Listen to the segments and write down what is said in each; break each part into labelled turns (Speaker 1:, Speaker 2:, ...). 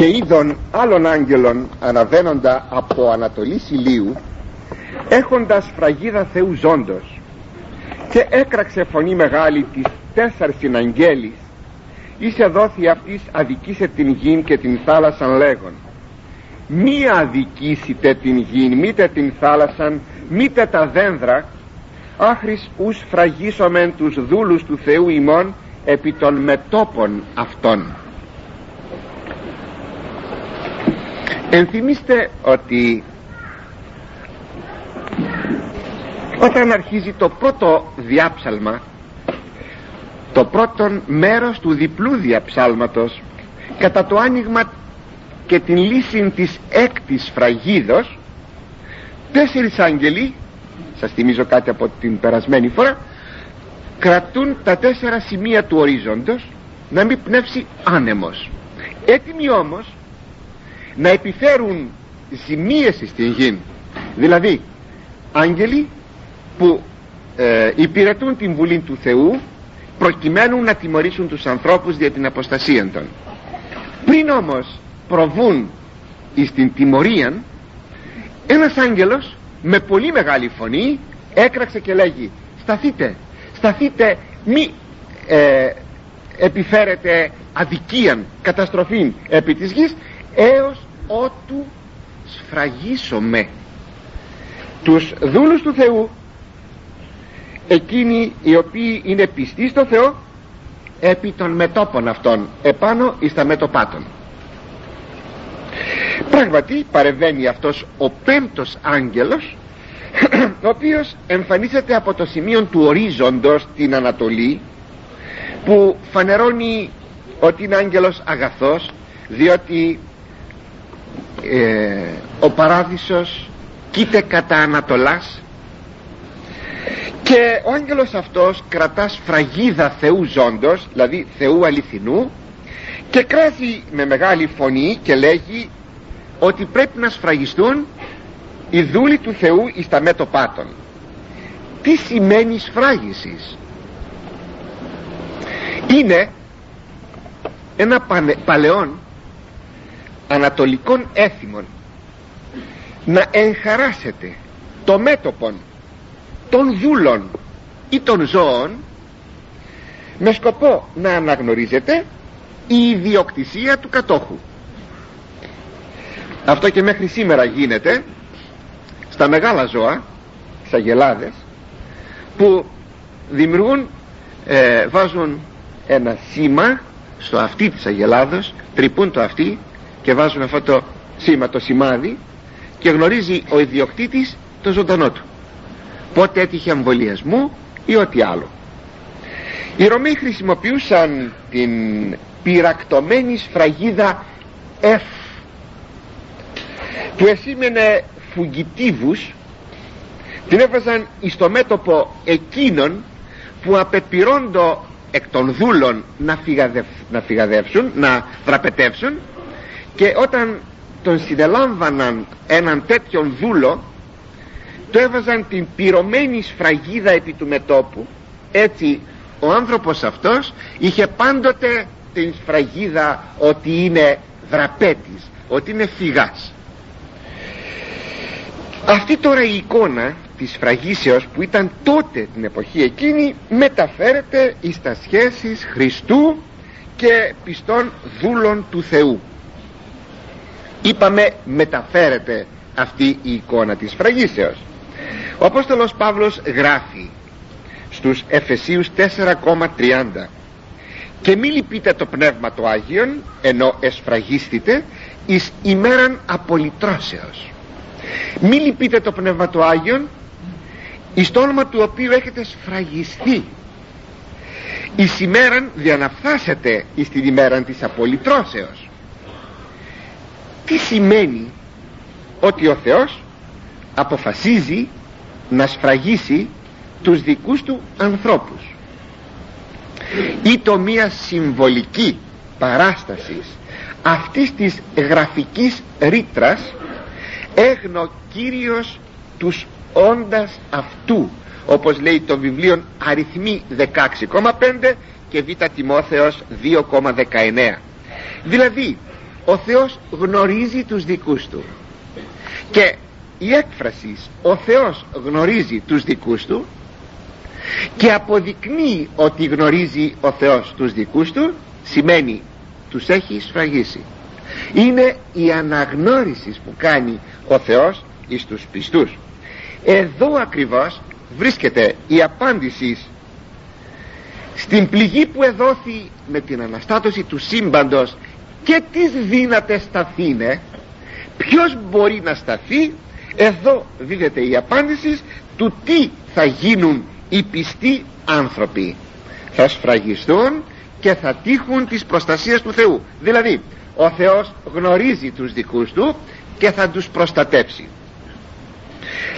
Speaker 1: και είδων άλλων άγγελων αναβαίνοντα από Ανατολή Ηλίου έχοντας φραγίδα Θεού ζώντος. Και έκραξε φωνή μεγάλη της τέσσερις συναγγέλης είσαι δόθη αυτής αδικήσε την γην και την θάλασσαν λέγον. Μη αδικήσετε την γην μήτε την θάλασσαν μήτε τα δένδρα. Άχρης ους φραγίσομεν τους δούλους του Θεού ημών επί των μετόπων αυτών ενθυμίστε ότι όταν αρχίζει το πρώτο διάψαλμα το πρώτο μέρος του διπλού διαψάλματος κατά το άνοιγμα και την λύση της έκτης φραγίδος τέσσερις άγγελοι σας θυμίζω κάτι από την περασμένη φορά κρατούν τα τέσσερα σημεία του ορίζοντος να μην πνεύσει άνεμος. Έτοιμοι όμως να επιφέρουν ζημίες στην γη δηλαδή άγγελοι που ε, υπηρετούν την Βουλή του Θεού προκειμένου να τιμωρήσουν τους ανθρώπους για την αποστασία των. Πριν όμως προβούν στην τιμωρία ένας άγγελος με πολύ μεγάλη φωνή έκραξε και λέγει σταθείτε σταθείτε μη ε, επιφέρετε αδικίαν καταστροφήν επί της γης έως ότου σφραγίσομαι τους δούλους του Θεού εκείνοι οι οποίοι είναι πιστοί στο Θεό επί των μετόπων αυτών επάνω εις τα μέτωπά των πράγματι παρεμβαίνει αυτός ο πέμπτος άγγελος ο οποίος εμφανίζεται από το σημείο του ορίζοντος την Ανατολή που φανερώνει ότι είναι άγγελος αγαθός διότι ε, ο παράδεισος κοίται κατά Ανατολάς και ο άγγελος αυτός κρατάς σφραγίδα Θεού ζώντος δηλαδή Θεού αληθινού και κράζει με μεγάλη φωνή και λέγει ότι πρέπει να σφραγιστούν οι δούλοι του Θεού εις τα μέτωπά των. Τι σημαίνει σφράγισης; Είναι ένα παλαιόν ανατολικών έθιμων. Να εγχαράσετε το μέτωπον των δούλων ή των ζώων με σκοπό να αναγνωρίζετε η ιδιοκτησία του κατόχου. Αυτό και μέχρι σήμερα γίνεται στα μεγάλα ζώα τις αγελάδες που δημιουργούν ε, βάζουν ένα σήμα στο αυτί της αγελάδος τρυπούν το αυτί και βάζουν αυτό το σήμα το σημάδι και γνωρίζει ο ιδιοκτήτης το ζωντανό του. Πότε έτυχε εμβολιασμού ή ό,τι άλλο. Οι Ρωμαίοι χρησιμοποιούσαν την πυρακτωμένη σφραγίδα F που εσήμενε φουγγιτίβους την έβαζαν εις το μέτωπο εκείνων που απεπειρώντο εκ των δούλων να, φυγαδευ, να φυγαδεύσουν, να δραπετεύσουν και όταν τον συνελάμβαναν έναν τέτοιον δούλο το έβαζαν την πυρωμένη σφραγίδα επί του μετόπου. Έτσι ο άνθρωπος αυτός είχε πάντοτε την σφραγίδα ότι είναι δραπέτης ότι είναι φυγάς. Αυτή τώρα η εικόνα της φραγίσεως που ήταν τότε την εποχή εκείνη μεταφέρεται εις τα σχέσεις Χριστού και πιστών δούλων του Θεού είπαμε μεταφέρεται αυτή η εικόνα της φραγίσεως. Ο Απόστολος Παύλος γράφει στους Εφεσίους 4,30 και μη λυπείτε το Πνεύμα το Άγιον ενώ εσφραγίστητε εις ημέραν απολυτρώσεως μη λυπείτε το Πνεύμα το Άγιον εις το όνομα του οποίου έχετε σφραγιστεί. Εις ημέραν διαναφθάσετε εις την ημέραν της απολυτρώσεως τι σημαίνει ότι ο Θεός αποφασίζει να σφραγίσει τους δικούς του ανθρώπους; Ή το μία συμβολική παράστασης αυτής της γραφικής ρήτρας έγνω Κύριος τους όντας αυτού όπως λέει το βιβλίο αριθμοί 16,5 και β' Τιμόθεος 2,19 δηλαδή ο Θεός γνωρίζει τους δικούς του. Και η έκφραση ο Θεός γνωρίζει τους δικούς του και αποδεικνύει ότι γνωρίζει ο Θεός τους δικούς του σημαίνει τους έχει σφραγίσει είναι η αναγνώριση που κάνει ο Θεός εις τους πιστούς. Εδώ ακριβώς βρίσκεται η απάντηση στην πληγή που εδόθη με την αναστάτωση του σύμπαντος και τις δύνατες σταθήνε ποιος μπορεί να σταθεί; Εδώ δίδεται η απάντηση του τι θα γίνουν οι πιστοί άνθρωποι. Θα σφραγιστούν και θα τύχουν της προστασίας του Θεού. Δηλαδή ο Θεός γνωρίζει τους δικούς του και θα τους προστατέψει.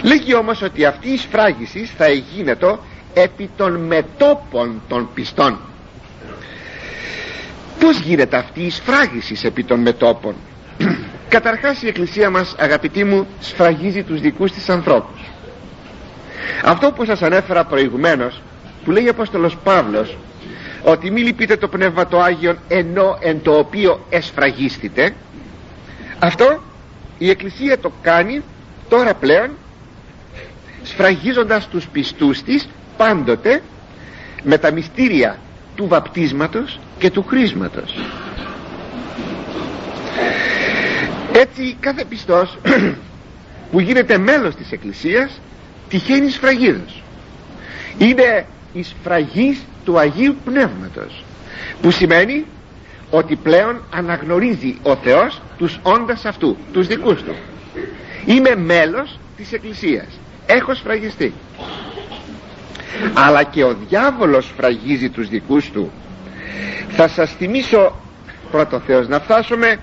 Speaker 1: Λέγει όμως ότι αυτή η σφράγιση θα γίνεται επί των μετόπων των πιστών πως γίνεται αυτή η σφράγιση επί των μετόπων; Καταρχάς η εκκλησία μας αγαπητοί μου σφραγίζει τους δικούς της ανθρώπους. Αυτό που σας ανέφερα προηγουμένως που λέει ο Απόστολος Παύλος ότι μη λυπείτε το Πνεύμα το Άγιον ενώ εν το οποίο εσφραγίστητε αυτό η Εκκλησία το κάνει τώρα πλέον σφραγίζοντας τους πιστούς της πάντοτε με τα μυστήρια του βαπτίσματος και του χρήσματος. Έτσι κάθε πιστός που γίνεται μέλος της Εκκλησίας τυχαίνει σφραγίδος είναι η σφραγής του Αγίου Πνεύματος που σημαίνει ότι πλέον αναγνωρίζει ο Θεός τους όντας αυτού τους δικούς του. Είμαι μέλος της Εκκλησίας. Έχω σφραγιστεί. Αλλά και ο διάβολος σφραγίζει τους δικούς του θα σας θυμίσω πρώτο Θεός να φτάσουμε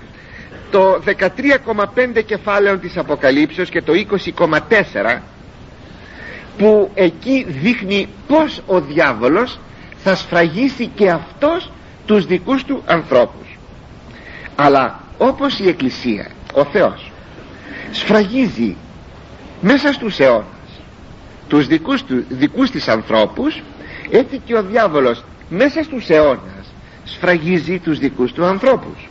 Speaker 1: το 13,5 κεφάλαιο της Αποκαλύψεως και το 20,4 που εκεί δείχνει πως ο διάβολος θα σφραγίσει και αυτός τους δικούς του ανθρώπους. Αλλά όπως η Εκκλησία ο Θεός σφραγίζει μέσα στους αιώνας τους δικούς, του, δικούς της ανθρώπους έτσι και ο διάβολος μέσα στους αιώνας σφραγίζει τους δικούς του ανθρώπους.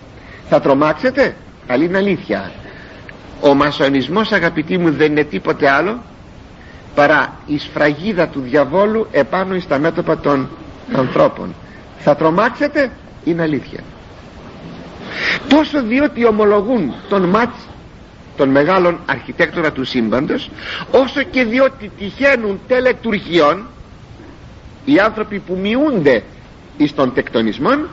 Speaker 1: Θα τρομάξετε; Καλή είναι αλήθεια. Ο μασονισμός αγαπητοί μου δεν είναι τίποτε άλλο παρά η σφραγίδα του διαβόλου επάνω στα μέτωπα των ανθρώπων. Θα τρομάξετε; Είναι αλήθεια. Τόσο διότι ομολογούν τον Μάτς τον μεγάλων αρχιτέκτονα του σύμπαντος όσο και διότι τυχαίνουν τελετουργιών οι άνθρωποι που μειούνται εις των τεκτονισμών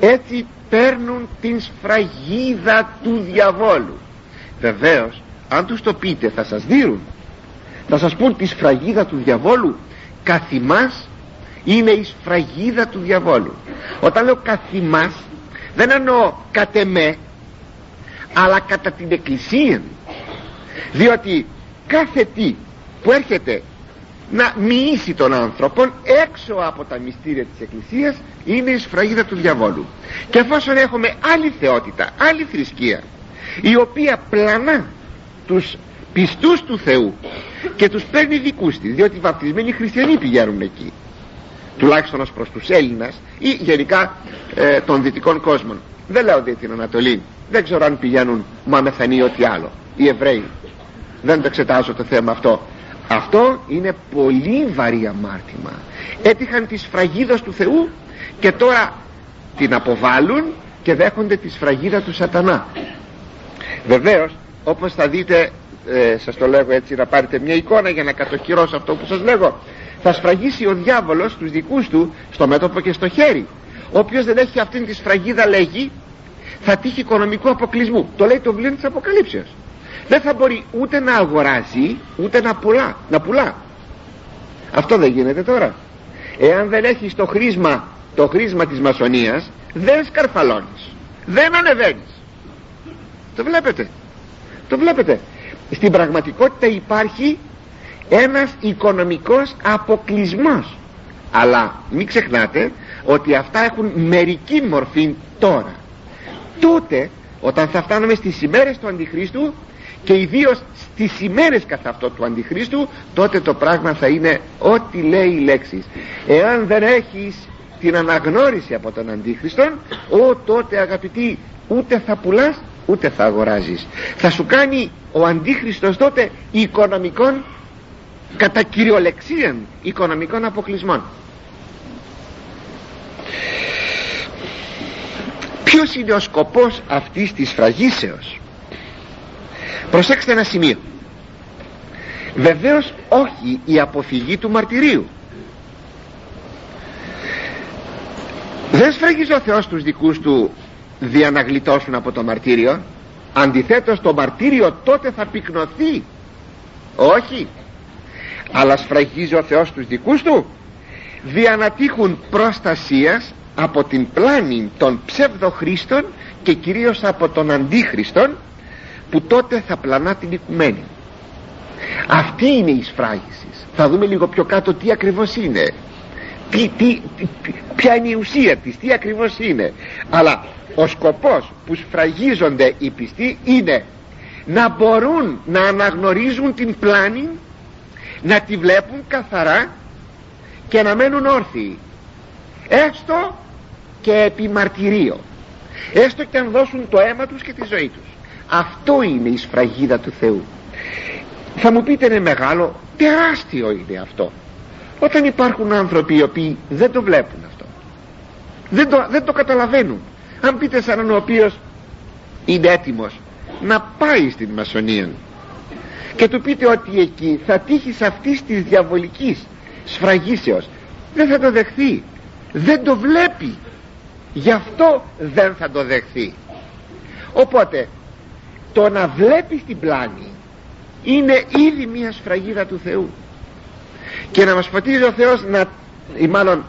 Speaker 1: έτσι παίρνουν την σφραγίδα του διαβόλου. Βεβαίως αν τους το πείτε θα σας δίνουν. Θα σας πούν τη σφραγίδα του διαβόλου καθημάς είναι η σφραγίδα του διαβόλου όταν λέω καθημάς δεν εννοώ κατ' εμέ αλλά κατά την εκκλησία διότι κάθε τι που έρχεται να μοιήσει τον άνθρωπο έξω από τα μυστήρια της Εκκλησίας είναι η σφραγίδα του διαβόλου. Και εφόσον έχουμε άλλη θεότητα άλλη θρησκεία η οποία πλανά τους πιστούς του Θεού και τους παίρνει δικούς της διότι οι βαπτισμένοι χριστιανοί πηγαίνουν εκεί τουλάχιστον ως προς τους Έλληνας ή γενικά ε, των δυτικών κόσμων. Δεν λέω ότι την Ανατολή. Δεν ξέρω αν πηγαίνουν μαμεθανοί ή ό,τι άλλο οι Εβραίοι. Δεν το εξετάζω το θέμα αυτό αυτό είναι πολύ βαρύ αμάρτημα έτυχαν τη φραγίδα του Θεού και τώρα την αποβάλλουν και δέχονται τη σφραγίδα του σατανά. Βεβαίως όπως θα δείτε ε, σας το λέγω έτσι να πάρετε μια εικόνα για να κατοχυρώσω αυτό που σας λέγω. Θα σφραγίσει ο διάβολος τους δικούς του στο μέτωπο και στο χέρι. Όποιος δεν έχει αυτήν τη σφραγίδα λέγει θα τύχει οικονομικού αποκλεισμού. Το λέει το βιβλίο της Αποκαλύψεως δεν θα μπορεί ούτε να αγοράζει ούτε να πουλά, να πουλά. αυτό δεν γίνεται τώρα. Εάν δεν έχεις το χρήσμα το χρήσμα της μασονίας δεν σκαρφαλώνεις δεν ανεβαίνεις. Το βλέπετε. Το βλέπετε. Στην πραγματικότητα υπάρχει ένας οικονομικός αποκλεισμός. Αλλά μην ξεχνάτε ότι αυτά έχουν μερική μορφή τώρα. Τότε όταν θα φτάνουμε στις ημέρες του Αντιχρίστου και ιδίως στις ημέρες καθ' αυτό του Αντιχρίστου τότε το πράγμα θα είναι ό,τι λέει η λέξη. Εάν δεν έχεις την αναγνώριση από τον Αντίχριστον ο τότε αγαπητοί ούτε θα πουλάς ούτε θα αγοράζεις. Θα σου κάνει ο Αντίχριστος τότε οικονομικών κατά κυριολεξίαν οικονομικών αποκλεισμών. Ποιος είναι ο σκοπός αυτής της φραγίσεως; Προσέξτε ένα σημείο. Βεβαίως όχι η αποφυγή του μαρτυρίου. Δεν σφραγίζει ο Θεός τους δικούς του δια να γλιτώσουν από το μαρτύριο. Αντιθέτως το μαρτύριο τότε θα πυκνωθεί. Όχι. Αλλά σφραγίζει ο Θεός τους δικούς του δια να τύχουν προστασίας από την πλάνη των ψευδοχρήστων και κυρίως από τον αντίχριστον που τότε θα πλανά την οικουμένη. Αυτή είναι η σφράγιση θα δούμε λίγο πιο κάτω τι ακριβώς είναι. Τι, τι, ποια είναι η ουσία της τι ακριβώς είναι. Αλλά ο σκοπός που σφραγίζονται οι πιστοί είναι να μπορούν να αναγνωρίζουν την πλάνη να τη βλέπουν καθαρά και να μένουν όρθιοι. Έστω και επί μαρτυρίο έστω και αν δώσουν το αίμα τους και τη ζωή τους αυτό είναι η σφραγίδα του Θεού. Θα μου πείτε είναι μεγάλο τεράστιο είναι αυτό. Όταν υπάρχουν άνθρωποι οι οποίοι δεν το βλέπουν αυτό δεν το, δεν το καταλαβαίνουν. Αν πείτε σαν ο οποίος είναι έτοιμος να πάει στην μασονία και του πείτε ότι εκεί θα τύχει αυτής της διαβολικής σφραγίσεως δεν θα το δεχθεί. Δεν το βλέπει. Γι' αυτό δεν θα το δεχθεί. Οπότε το να βλέπεις την πλάνη είναι ήδη μια σφραγίδα του Θεού. Και να μας φωτίζει ο Θεός να, ή μάλλον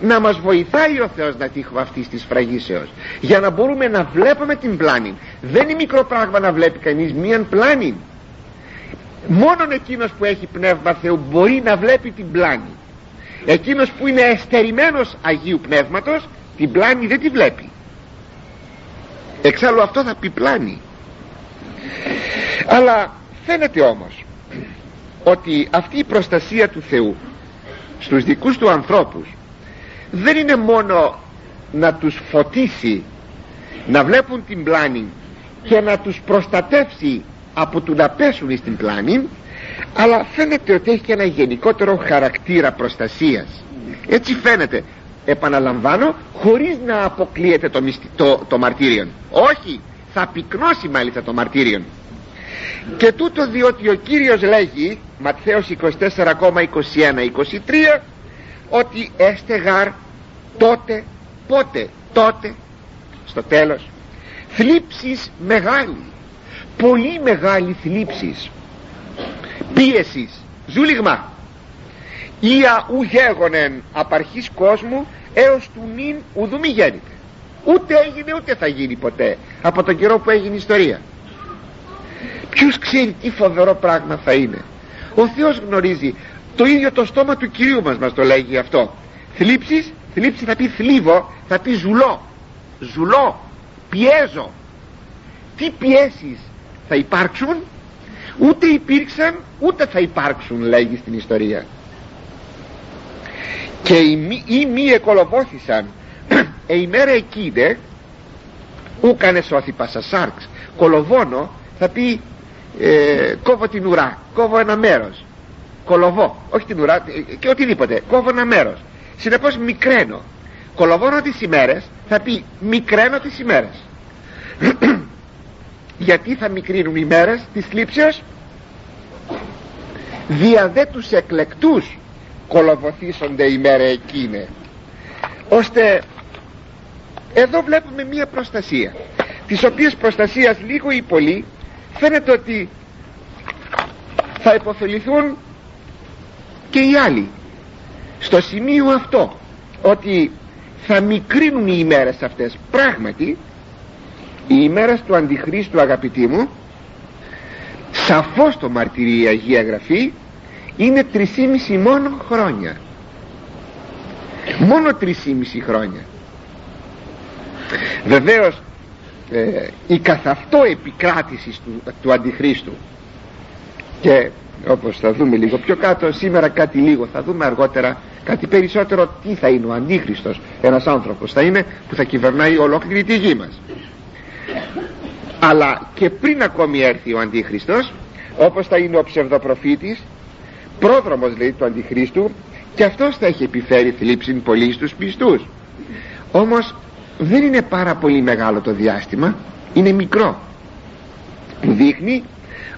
Speaker 1: να μας βοηθάει ο Θεός να τύχουμε αυτής της φραγίσεως για να μπορούμε να βλέπουμε την πλάνη. Δεν είναι μικρό πράγμα να βλέπει κανείς μίαν πλάνη. Μόνον εκείνος που έχει πνεύμα Θεού μπορεί να βλέπει την πλάνη. Εκείνος που είναι εστερημένος Αγίου Πνεύματος την πλάνη δεν τη βλέπει. Εξάλλου αυτό θα πει πλάνη αλλά φαίνεται όμως ότι αυτή η προστασία του Θεού στους δικούς του ανθρώπους δεν είναι μόνο να τους φωτίσει να βλέπουν την πλάνη και να τους προστατεύσει από του να πέσουν στην πλάνη αλλά φαίνεται ότι έχει και ένα γενικότερο χαρακτήρα προστασίας. Έτσι φαίνεται επαναλαμβάνω χωρίς να αποκλείεται το, το, το μαρτύριο όχι θα πυκνώσει μάλιστα το μαρτύριο και τούτο διότι ο Κύριος λέγει Ματθαίος 24,21-23 ότι έστεγαρ τότε πότε τότε στο τέλος θλίψεις μεγάλη πολύ μεγάλη θλίψης πίεσης ζούλιγμα. Ία ου γέγονεν απαρχής κόσμου έως του νυν ουδού μη γέννηται ούτε έγινε ούτε θα γίνει ποτέ από τον καιρό που έγινε η ιστορία. Ποιος ξέρει τι φοβερό πράγμα θα είναι. Ο Θεός γνωρίζει το ίδιο το στόμα του Κυρίου μας μας το λέγει αυτό. Θλίψεις, θλίψη θα πει θλίβω θα πει ζουλώ. Ζουλώ, πιέζω. Τι πιέσεις θα υπάρξουν; Ούτε υπήρξαν ούτε θα υπάρξουν λέγει στην ιστορία. Και οι μη, οι μη εκολοβόθησαν ε ημέρα εκείνε ούκανε σώθη πασασάρξ κολοβώνω θα πει ε, κόβω την ουρά κόβω ένα μέρος. Κολοβώ όχι την ουρά ε, και οτιδήποτε κόβω ένα μέρος. Συνεπώς μικραίνω. Κολοβώνω τις ημέρες θα πει μικραίνω τις ημέρες. Γιατί θα μικρύνουν οι μέρες της θλίψεως; Δια δε τους εκλεκτούς κολοβοθήσονται η μέρα εκείνη ώστε εδώ βλέπουμε μία προστασία της οποίας προστασίας λίγο ή πολύ φαίνεται ότι θα υποφεληθούν και οι άλλοι. Στο σημείο αυτό ότι θα μικρύνουν οι ημέρες αυτές. Πράγματι οι ημέρες του Αντιχρίστου αγαπητοί μου σαφώς το μαρτυρεί η Αγία Γραφή είναι τρισήμιση μόνο χρόνια. Μόνο τρισήμιση χρόνια βεβαίως ε, η καθ' αυτό επικράτηση του, του Αντιχρίστου. Και όπως θα δούμε λίγο πιο κάτω σήμερα κάτι λίγο θα δούμε αργότερα κάτι περισσότερο τι θα είναι ο Αντίχριστος. Ένας άνθρωπος θα είναι που θα κυβερνάει ολόκληρη τη γη μας. Αλλά και πριν ακόμη έρθει ο Αντίχριστος όπως θα είναι ο ψευδοπροφήτης πρόδρομος λέει του Αντιχρίστου και αυτός θα έχει επιφέρει θλίψη πολύ στους πιστούς. Όμως δεν είναι πάρα πολύ μεγάλο το διάστημα είναι μικρό. Που δείχνει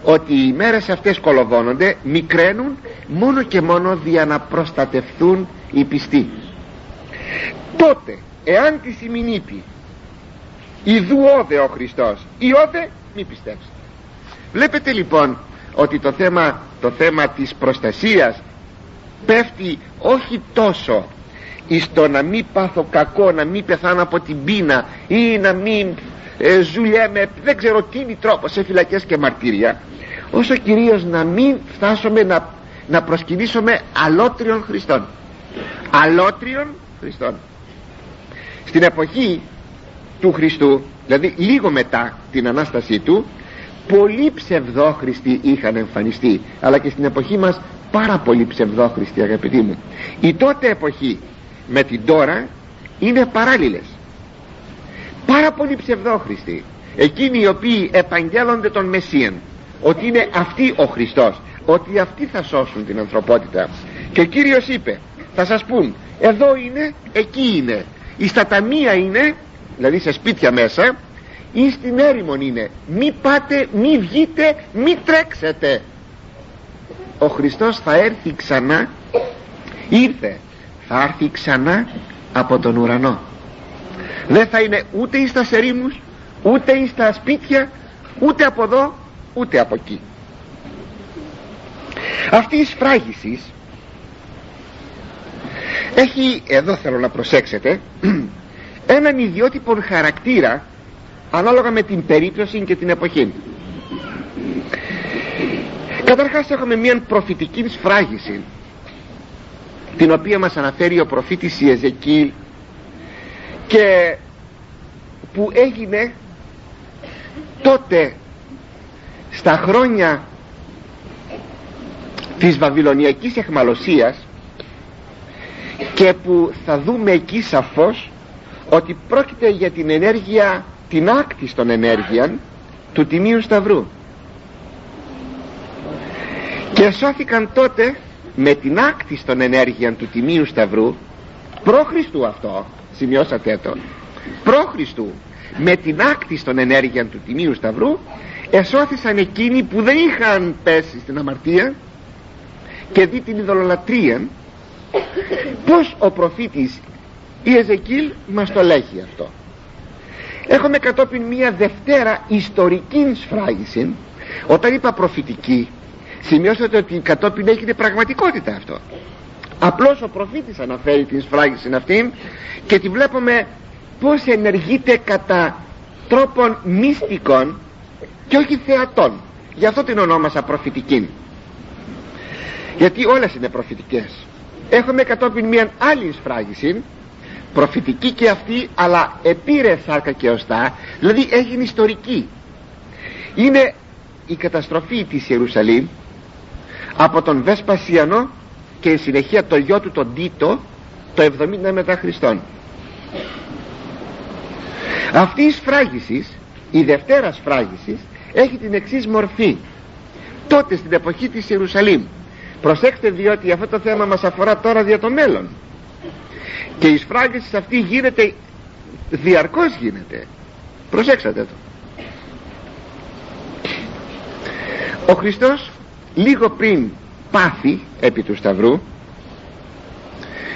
Speaker 1: ότι οι μέρες αυτές κολοβώνονται μικραίνουν μόνο και μόνο για να προστατευθούν οι πιστοί. Τότε εάν τη ημινήπη ιδού όδε ο Χριστός ή όδε μη πιστέψετε βλέπετε λοιπόν ότι το θέμα, το θέμα της προστασίας πέφτει όχι τόσο εις το να μην πάθω κακό να μην πεθάνω από την πείνα ή να μην ε, ζουλιέμαι δεν ξέρω τι τρόπος σε φυλακές και μαρτύρια. Όσο κυρίως να μην φτάσουμε να, να προσκυνήσουμε αλότριων Χριστών αλότριων Χριστών στην εποχή του Χριστού δηλαδή λίγο μετά την Ανάστασή του πολλοί ψευδόχριστοι είχαν εμφανιστεί αλλά και στην εποχή μας πάρα πολλοί ψευδόχριστοι αγαπητοί μου. Η τότε εποχή με την τώρα είναι παράλληλες. Πάρα πολλοί ψευδόχριστοι εκείνοι οι οποίοι επαγγέλλονται τον Μεσσίαν ότι είναι αυτοί ο Χριστός ότι αυτοί θα σώσουν την ανθρωπότητα. Και ο Κύριος είπε θα σας πούν εδώ είναι εκεί είναι η σταταμία είναι δηλαδή σε σπίτια μέσα ή στην έρημον είναι. Μη πάτε μη βγείτε μη τρέξετε ο Χριστός θα έρθει ξανά ήρθε θα έρθει ξανά από τον ουρανό. Δεν θα είναι ούτε εις τα σερήμους ούτε εις τα σπίτια ούτε από εδώ ούτε από εκεί. Αυτή η σφράγιση έχει εδώ θέλω να προσέξετε έναν ιδιότυπο χαρακτήρα ανάλογα με την περίπτωση και την εποχή. Καταρχάς έχουμε μια προφητική σφράγιση την οποία μας αναφέρει ο προφήτης Ιεζεκίλ και που έγινε τότε στα χρόνια της Βαβυλωνιακής εχμαλωσίας και που θα δούμε εκεί σαφώς ότι πρόκειται για την ενέργεια την άκτη των ενέργειαν του Τιμίου Σταυρού. Και σώθηκαν τότε με την άκτη των ενέργειαν του Τιμίου Σταυρού προ Χριστού αυτό σημειώσατε το προ Χριστού με την άκτη των ενέργειαν του Τιμίου Σταυρού εσώθησαν εκείνοι που δεν είχαν πέσει στην αμαρτία και δει την ειδωλολατρία πως ο προφήτης η Εζεκίλ μας το λέγει αυτό. Έχουμε κατόπιν μία δευτέρα ιστορική σφράγιση όταν είπα προφητική σημειώσατε ότι κατόπιν έγινε πραγματικότητα αυτό. Απλώς ο προφήτης αναφέρει την σφράγιση αυτή και τη βλέπουμε πως ενεργείται κατά τρόπων μυστικών και όχι θεατών. Γι' αυτό την ονόμασα προφητική. Γιατί όλες είναι προφητικές. Έχουμε κατόπιν μια άλλη σφράγιση προφητική και αυτή αλλά επήρε σάρκα και οστά δηλαδή έγινε ιστορική. Είναι η καταστροφή της Ιερουσαλήμ από τον Βεσπασιανό και η συνεχεία το γιο του τον Τίτο το 70 μετά Χριστόν. Αυτή η σφράγισης η δευτέρα σφράγισης έχει την εξής μορφή. Τότε στην εποχή της Ιερουσαλήμ. Προσέξτε διότι αυτό το θέμα μας αφορά τώρα για το μέλλον. Και η σφράγισης αυτή γίνεται διαρκώς γίνεται. Προσέξατε το. Ο Χριστός λίγο πριν πάθει επί του Σταυρού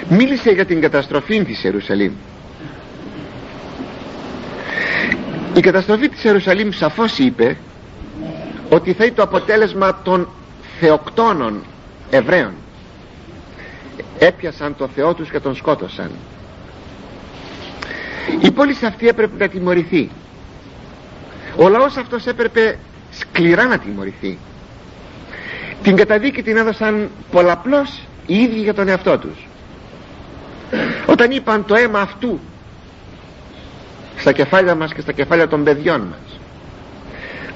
Speaker 1: μίλησε για την καταστροφή της Ιερουσαλήμ. Η καταστροφή της Ιερουσαλήμ σαφώς είπε ότι θα είναι το αποτέλεσμα των θεοκτόνων Εβραίων. Έπιασαν το Θεό τους και τον σκότωσαν. Η πόλη αυτή έπρεπε να τιμωρηθεί. Ο λαός αυτός έπρεπε σκληρά να τιμωρηθεί την καταδίκη την έδωσαν πολλαπλώς οι ίδιοι για τον εαυτό τους. Όταν είπαν το αίμα αυτού στα κεφάλια μας και στα κεφάλια των παιδιών μας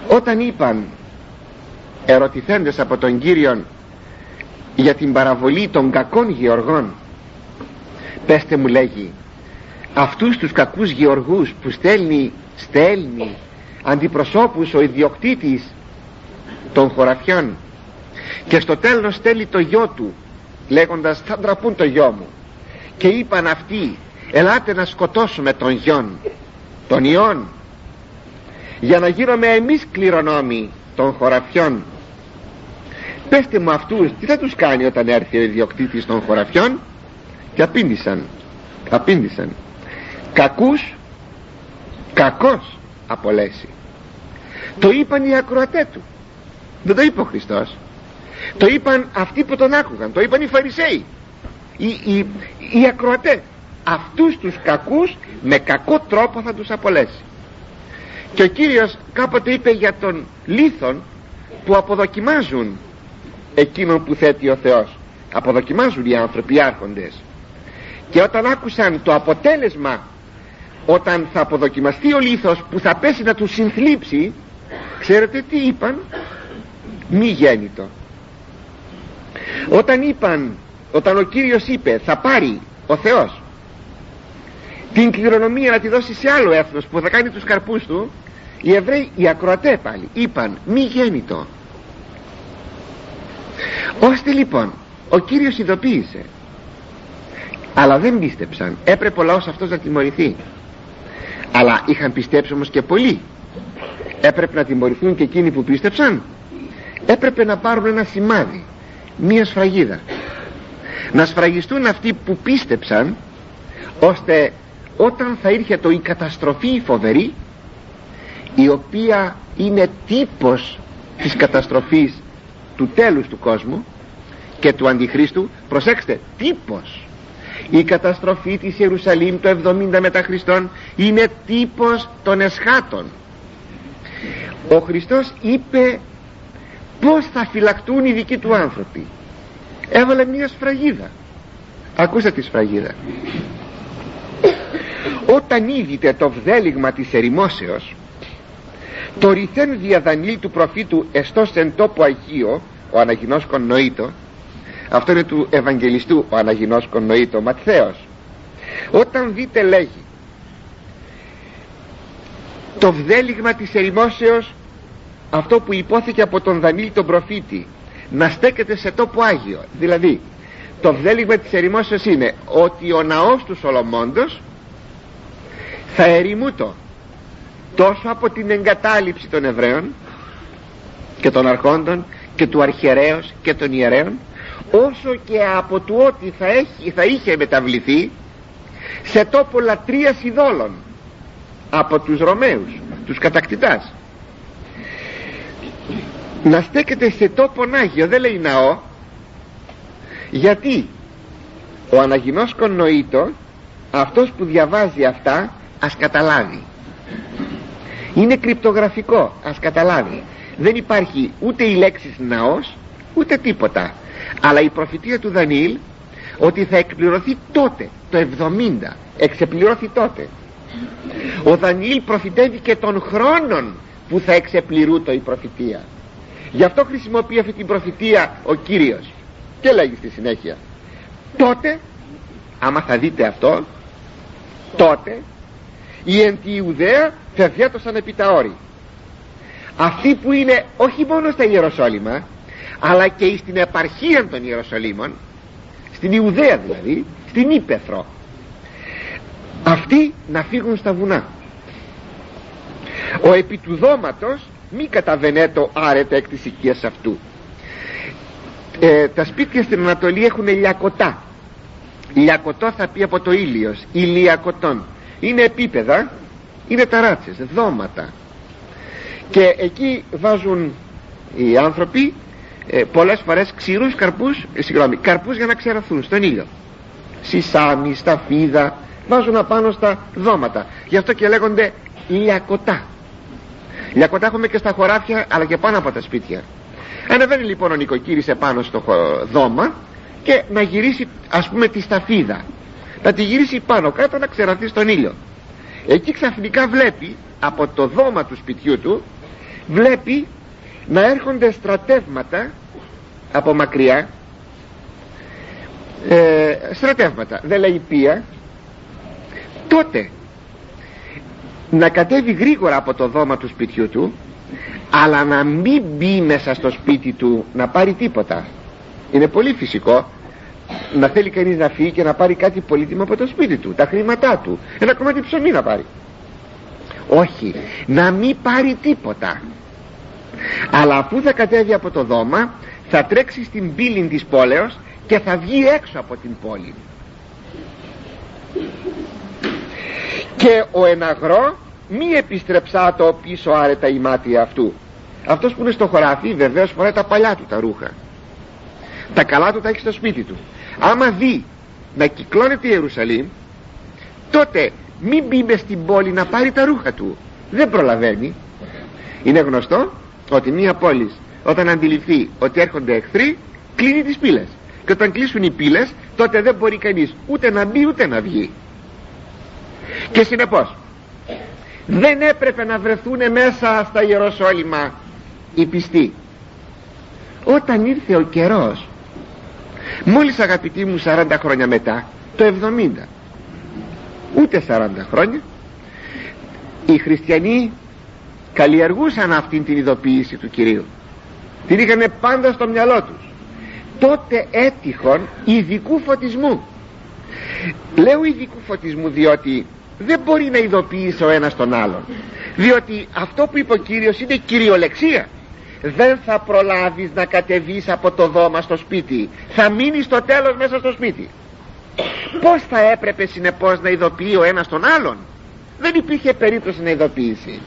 Speaker 1: όταν είπαν ερωτηθέντες από τον Κύριον για την παραβολή των κακών γεωργών πέστε μου λέγει αυτούς τους κακούς γεωργούς που στέλνει στέλνει αντιπροσώπους ο ιδιοκτήτης των χωραφιών και στο τέλος στέλνει το γιο του λέγοντας θα ντραπούν το γιο μου και είπαν αυτοί ελάτε να σκοτώσουμε τον γιον τον ιών για να γίνουμε εμείς κληρονόμοι των χωραφιών πέστε μου αυτούς τι θα τους κάνει όταν έρθει ο ιδιοκτήτης των χωραφιών; Και απήντησαν απήντησαν. Κακούς κακός απολέσει το είπαν οι ακροατές του. Δεν το είπε ο Χριστός το είπαν αυτοί που τον άκουγαν το είπαν οι Φαρισαίοι. Οι, οι, οι ακροατές. Αυτούς τους κακούς με κακό τρόπο θα τους απολέσει. Και ο Κύριος κάποτε είπε για τον λίθον που αποδοκιμάζουν εκείνον που θέτει ο Θεός. Αποδοκιμάζουν οι άνθρωποι οι άρχοντες. Και όταν άκουσαν το αποτέλεσμα όταν θα αποδοκιμαστεί ο λίθος που θα πέσει να τους συνθλίψει ξέρετε τι είπαν; Μη γέννητο όταν είπαν όταν ο Κύριος είπε θα πάρει ο Θεός την κληρονομία να τη δώσει σε άλλο έθνος που θα κάνει τους καρπούς του οι Εβραίοι οι ακροατέ πάλι είπαν μη γέννητο ώστε λοιπόν ο Κύριος ειδοποίησε. Αλλά δεν πίστεψαν. Έπρεπε ο λαός αυτός να τιμωρηθεί. Αλλά είχαν πιστέψει όμως και πολλοί. Έπρεπε να τιμωρηθούν και εκείνοι που πίστεψαν. Έπρεπε να πάρουν ένα σημάδι μία σφραγίδα. Να σφραγιστούν αυτοί που πίστεψαν ώστε όταν θα ήρχε η καταστροφή η φοβερή η οποία είναι τύπος της καταστροφής του τέλους του κόσμου και του Αντιχρίστου προσέξτε τύπος. Η καταστροφή της Ιερουσαλήμ το 70 μετά Χριστόν είναι τύπος των εσχάτων. Ο Χριστός είπε πως θα φυλακτούν οι δικοί του άνθρωποι. Έβαλε μια σφραγίδα. Ακούστε τη σφραγίδα. Όταν είδητε το βδέλιγμα της ερημόσεως το ρηθέν διαδανείλ του προφήτου εστός εν τόπο Αγίο ο Αναγινώσκον Νοήτο αυτό είναι του Ευαγγελιστού ο Αναγινώσκον Νοήτο Ματθαίος όταν δείτε λέγει το βδέλιγμα της ερημόσεως αυτό που υπόθηκε από τον Δανίλ τον προφήτη να στέκεται σε τόπο Άγιο. Δηλαδή το βδέλιγμα της ερημόσεως είναι ότι ο ναός του Σολομώντος θα ερημούτο τόσο από την εγκατάλειψη των Εβραίων και των αρχόντων και του αρχιερέως και των ιερέων όσο και από του ότι θα, έχει, θα είχε μεταβληθεί σε τόπο λατρείας ειδόλων από τους Ρωμαίους τους κατακτητάς να στέκεται σε τόπο Άγιο δεν λέει ναό. Γιατί; Ο Αναγινός νοήτο αυτός που διαβάζει αυτά ας καταλάβει. Είναι κρυπτογραφικό ας καταλάβει. Δεν υπάρχει ούτε η λέξη ναός ούτε τίποτα. Αλλά η προφητεία του Δανιήλ ότι θα εκπληρωθεί τότε το 70 εξεπληρώθη τότε. Ο Δανιήλ προφητεύει και των χρόνων που θα εξεπληρούτο η προφητεία γι' αυτό χρησιμοποιεί αυτή την προφητεία ο Κύριος. Και λέγει στη συνέχεια τότε άμα θα δείτε αυτό τότε η εν τη Ιουδαία φευγέτωσαν επί τα όρη. Αυτοί που είναι όχι μόνο στα Ιεροσόλυμα αλλά και στην επαρχία των Ιεροσολύμων στην Ιουδαία δηλαδή στην Ήπεθρο αυτοί να φύγουν στα βουνά. Ο επί του δώματος μη καταβενέτο άρετε εκ της οικίας αυτού. Ε, τα σπίτια στην Ανατολή έχουν λιακωτά λιακωτό θα πει από το ήλιος ηλιακωτών είναι επίπεδα είναι ταράτσες, δώματα. Και εκεί βάζουν οι άνθρωποι ε, πολλές φορές ξηρούς καρπούς ε, συγγνώμη, καρπούς για να ξερωθούν στον ήλιο. Σισάμι, σταφίδα βάζουν απάνω στα δώματα. Γι' αυτό και λέγονται λιακωτά λιακωτά έχουμε και στα χωράφια αλλά και πάνω από τα σπίτια. Ανεβαίνει λοιπόν ο νοικοκύρης επάνω στο δώμα και να γυρίσει ας πούμε τη σταφίδα. Να τη γυρίσει πάνω κάτω να ξεραθεί στον ήλιο. Εκεί ξαφνικά βλέπει από το δώμα του σπιτιού του βλέπει να έρχονται στρατεύματα από μακριά. Ε, στρατεύματα. Δεν λέει πία. Τότε να κατέβει γρήγορα από το δώμα του σπιτιού του αλλά να μην μπει μέσα στο σπίτι του να πάρει τίποτα. Είναι πολύ φυσικό να θέλει κανείς να φύγει και να πάρει κάτι πολύτιμο από το σπίτι του τα χρήματά του. Ένα κομμάτι ψωμί να πάρει. Όχι να μην πάρει τίποτα. Αλλά αφού θα κατέβει από το δώμα θα τρέξει στην πύλη της πόλεως και θα βγει έξω από την πόλη. Και ο εναγρός μη επιστρεψά το πίσω άρετα η μάτια αυτού. Αυτός που είναι στο χωράφι βεβαίως φοράει τα παλιά του τα ρούχα. Τα καλά του τα έχει στο σπίτι του. Άμα δει να κυκλώνεται η Ιερουσαλήμ τότε μην μπει μες στην πόλη να πάρει τα ρούχα του. Δεν προλαβαίνει. Είναι γνωστό ότι μία πόλη όταν αντιληφθεί ότι έρχονται εχθροί κλείνει τις πύλες. Και όταν κλείσουν οι πύλες τότε δεν μπορεί κανείς ούτε να μπει ούτε να βγει. Και συνεπώς δεν έπρεπε να βρεθούν μέσα στα Ιεροσόλυμα οι πιστοί. Όταν ήρθε ο καιρός μόλις αγαπητοί μου 40 χρόνια μετά το 70 ούτε 40 χρόνια οι χριστιανοί καλλιεργούσαν αυτήν την ειδοποίηση του Κυρίου. Την είχαν πάντα στο μυαλό τους. Τότε έτυχον ειδικού φωτισμού. Λέω ειδικού φωτισμού διότι δεν μπορεί να ειδοποιήσει ο ένας τον άλλον. Διότι αυτό που είπε ο Κύριος είναι κυριολεξία. Δεν θα προλάβεις να κατεβείς από το δώμα στο σπίτι. Θα μείνεις στο τέλος μέσα στο σπίτι. Πως θα έπρεπε συνεπώς να ειδοποιεί ο ένας τον άλλον; Δεν υπήρχε περίπτωση να ειδοποιήσει.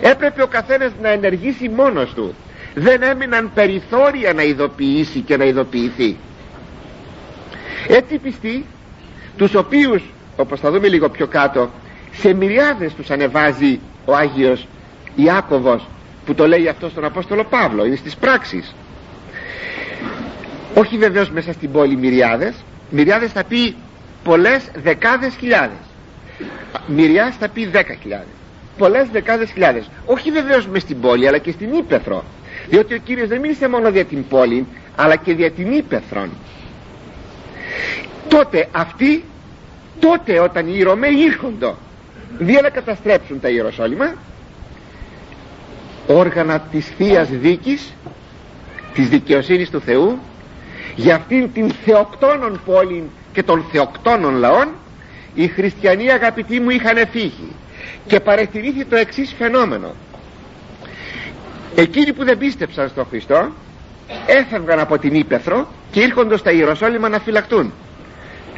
Speaker 1: Έπρεπε ο καθένας να ενεργήσει μόνος του. Δεν έμειναν περιθώρια να ειδοποιήσει και να ειδοποιηθεί. Έτσι πιστοί τους οποίους όπως θα δούμε λίγο πιο κάτω σε μυριάδες τους ανεβάζει ο Άγιος Ιάκωβος που το λέει αυτό στον Απόστολο Παύλο είναι στις πράξεις. Όχι βεβαίως μέσα στην πόλη μυριάδες. Μυριάδες θα πει πολλές δεκάδες χιλιάδες. Μυριάς θα πει δέκα χιλιάδες. Πολλές δεκάδες χιλιάδες. Όχι βεβαίως μες στην πόλη αλλά και στην Ήπεθρο. Διότι ο Κύριος δεν μίλησε μόνο για την πόλη αλλά και για την Ήπεθρον. Τότε αυτοί τότε όταν οι Ρωμαίοι ήρχοντο για να καταστρέψουν τα Ιεροσόλυμα όργανα της θείας Δίκης της δικαιοσύνης του Θεού για αυτήν την θεοκτόνων πόλη και των θεοκτόνων λαών οι χριστιανοί αγαπητοί μου είχαν φύγει και παρατηρήθη το εξής φαινόμενο. Εκείνοι που δεν πίστεψαν στον Χριστό έφευγαν από την Ήπεθρο και ήρχοντος στα Ιεροσόλυμα να φυλακτούν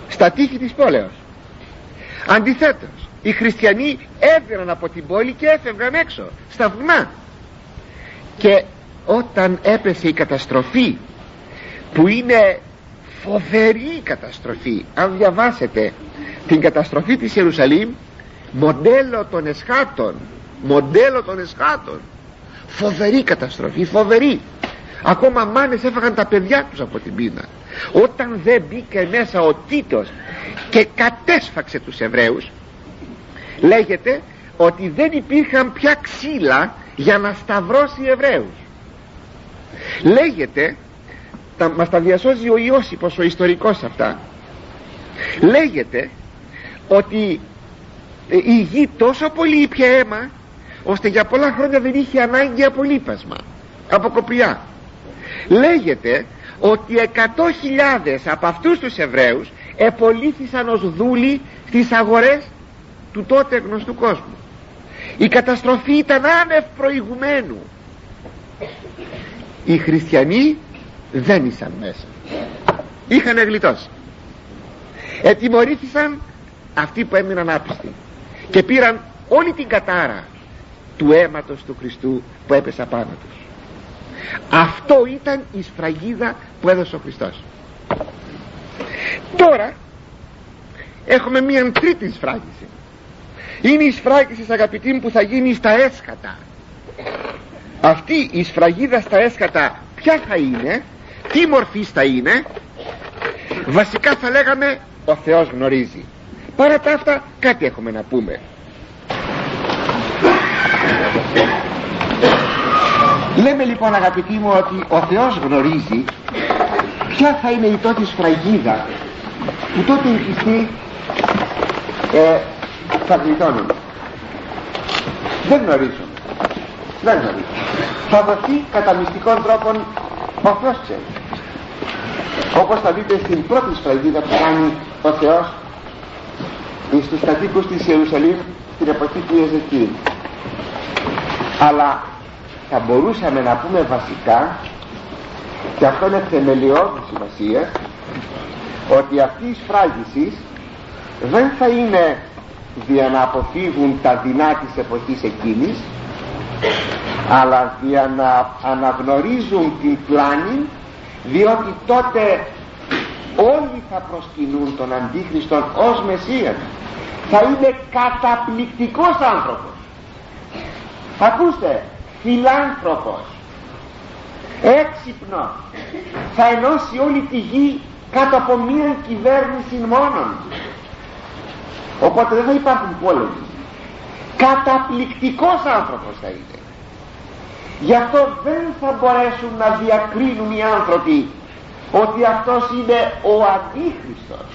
Speaker 1: στα τείχη της πόλεως αντιθέτως οι χριστιανοί έβγαιναν από την πόλη και έφευγαν έξω στα βουνά. Και όταν έπεσε η καταστροφή που είναι φοβερή καταστροφή αν διαβάσετε την καταστροφή της Ιερουσαλήμ μοντέλο των εσχάτων μοντέλο των εσχάτων. Φοβερή καταστροφή φοβερή. Ακόμα μάνες έφαγαν τα παιδιά τους από την πείνα. Όταν δεν μπήκε μέσα ο Τίτος και κατέσφαξε τους Εβραίους. Λέγεται ότι δεν υπήρχαν πια ξύλα για να σταυρώσει Εβραίους. Λέγεται τα, μας τα διασώζει ο Ιώσυπος ο ιστορικός αυτά. Λέγεται ότι ε, η γη τόσο πολύ ήπια αίμα ώστε για πολλά χρόνια δεν είχε ανάγκη από λίπασμα από κοπιά λέγεται ότι εκατό χιλιάδες από αυτούς τους Εβραίους επολύθησαν ως δούλοι στις αγορές του τότε γνωστού κόσμου. Η καταστροφή ήταν άνευ προηγουμένου. Οι χριστιανοί δεν ήσαν μέσα. Είχαν γλιτώσει. Ετιμωρήθησαν αυτοί που έμειναν άπιστοι και πήραν όλη την κατάρα του αίματος του Χριστού που έπεσε πάνω τους. Αυτό ήταν η σφραγίδα που έδωσε ο Χριστός τώρα έχουμε μία τρίτη σφράγιση. Είναι η σφράγιση αγαπητοί μου που θα γίνει στα έσχατα. Αυτή η σφραγίδα στα έσχατα ποια θα είναι τι μορφή θα είναι; Βασικά θα λέγαμε ο Θεός γνωρίζει παρά τα αυτά κάτι έχουμε να πούμε. Λέμε λοιπόν αγαπητοί μου ότι ο Θεός γνωρίζει ποια θα είναι η τότε σφραγίδα που τότε οι πιστοί ε, θα γλιτώνουν; Δεν γνωρίζουμε δεν γνωρίζουμε θα δοθεί κατά μυστικών τρόπων ο Θεός ξέρει. Όπως θα δείτε στην πρώτη σφραγίδα που κάνει ο Θεός στους κατοίκους της Ιερουσαλήμ την εποχή του Ιεζεκίου αλλά θα μπορούσαμε να πούμε βασικά και αυτό είναι θεμελιώδη σημασία ότι αυτή η σφράγισης δεν θα είναι για να αποφύγουν τα δεινά της εποχής εκείνης αλλά για να αναγνωρίζουν την πλάνη διότι τότε όλοι θα προσκυνούν τον Αντίχριστον ως Μεσσίας. Θα είναι καταπληκτικός άνθρωπος. Ακούστε φιλάνθρωπος έξυπνο. Θα ενώσει όλη τη γη κάτω από μία κυβέρνηση μόνον. Οπότε δεν θα υπάρχουν πόλεμοι. Καταπληκτικός άνθρωπος θα είναι. Γι' αυτό δεν θα μπορέσουν να διακρίνουν οι άνθρωποι ότι αυτός είναι ο Αντίχριστος.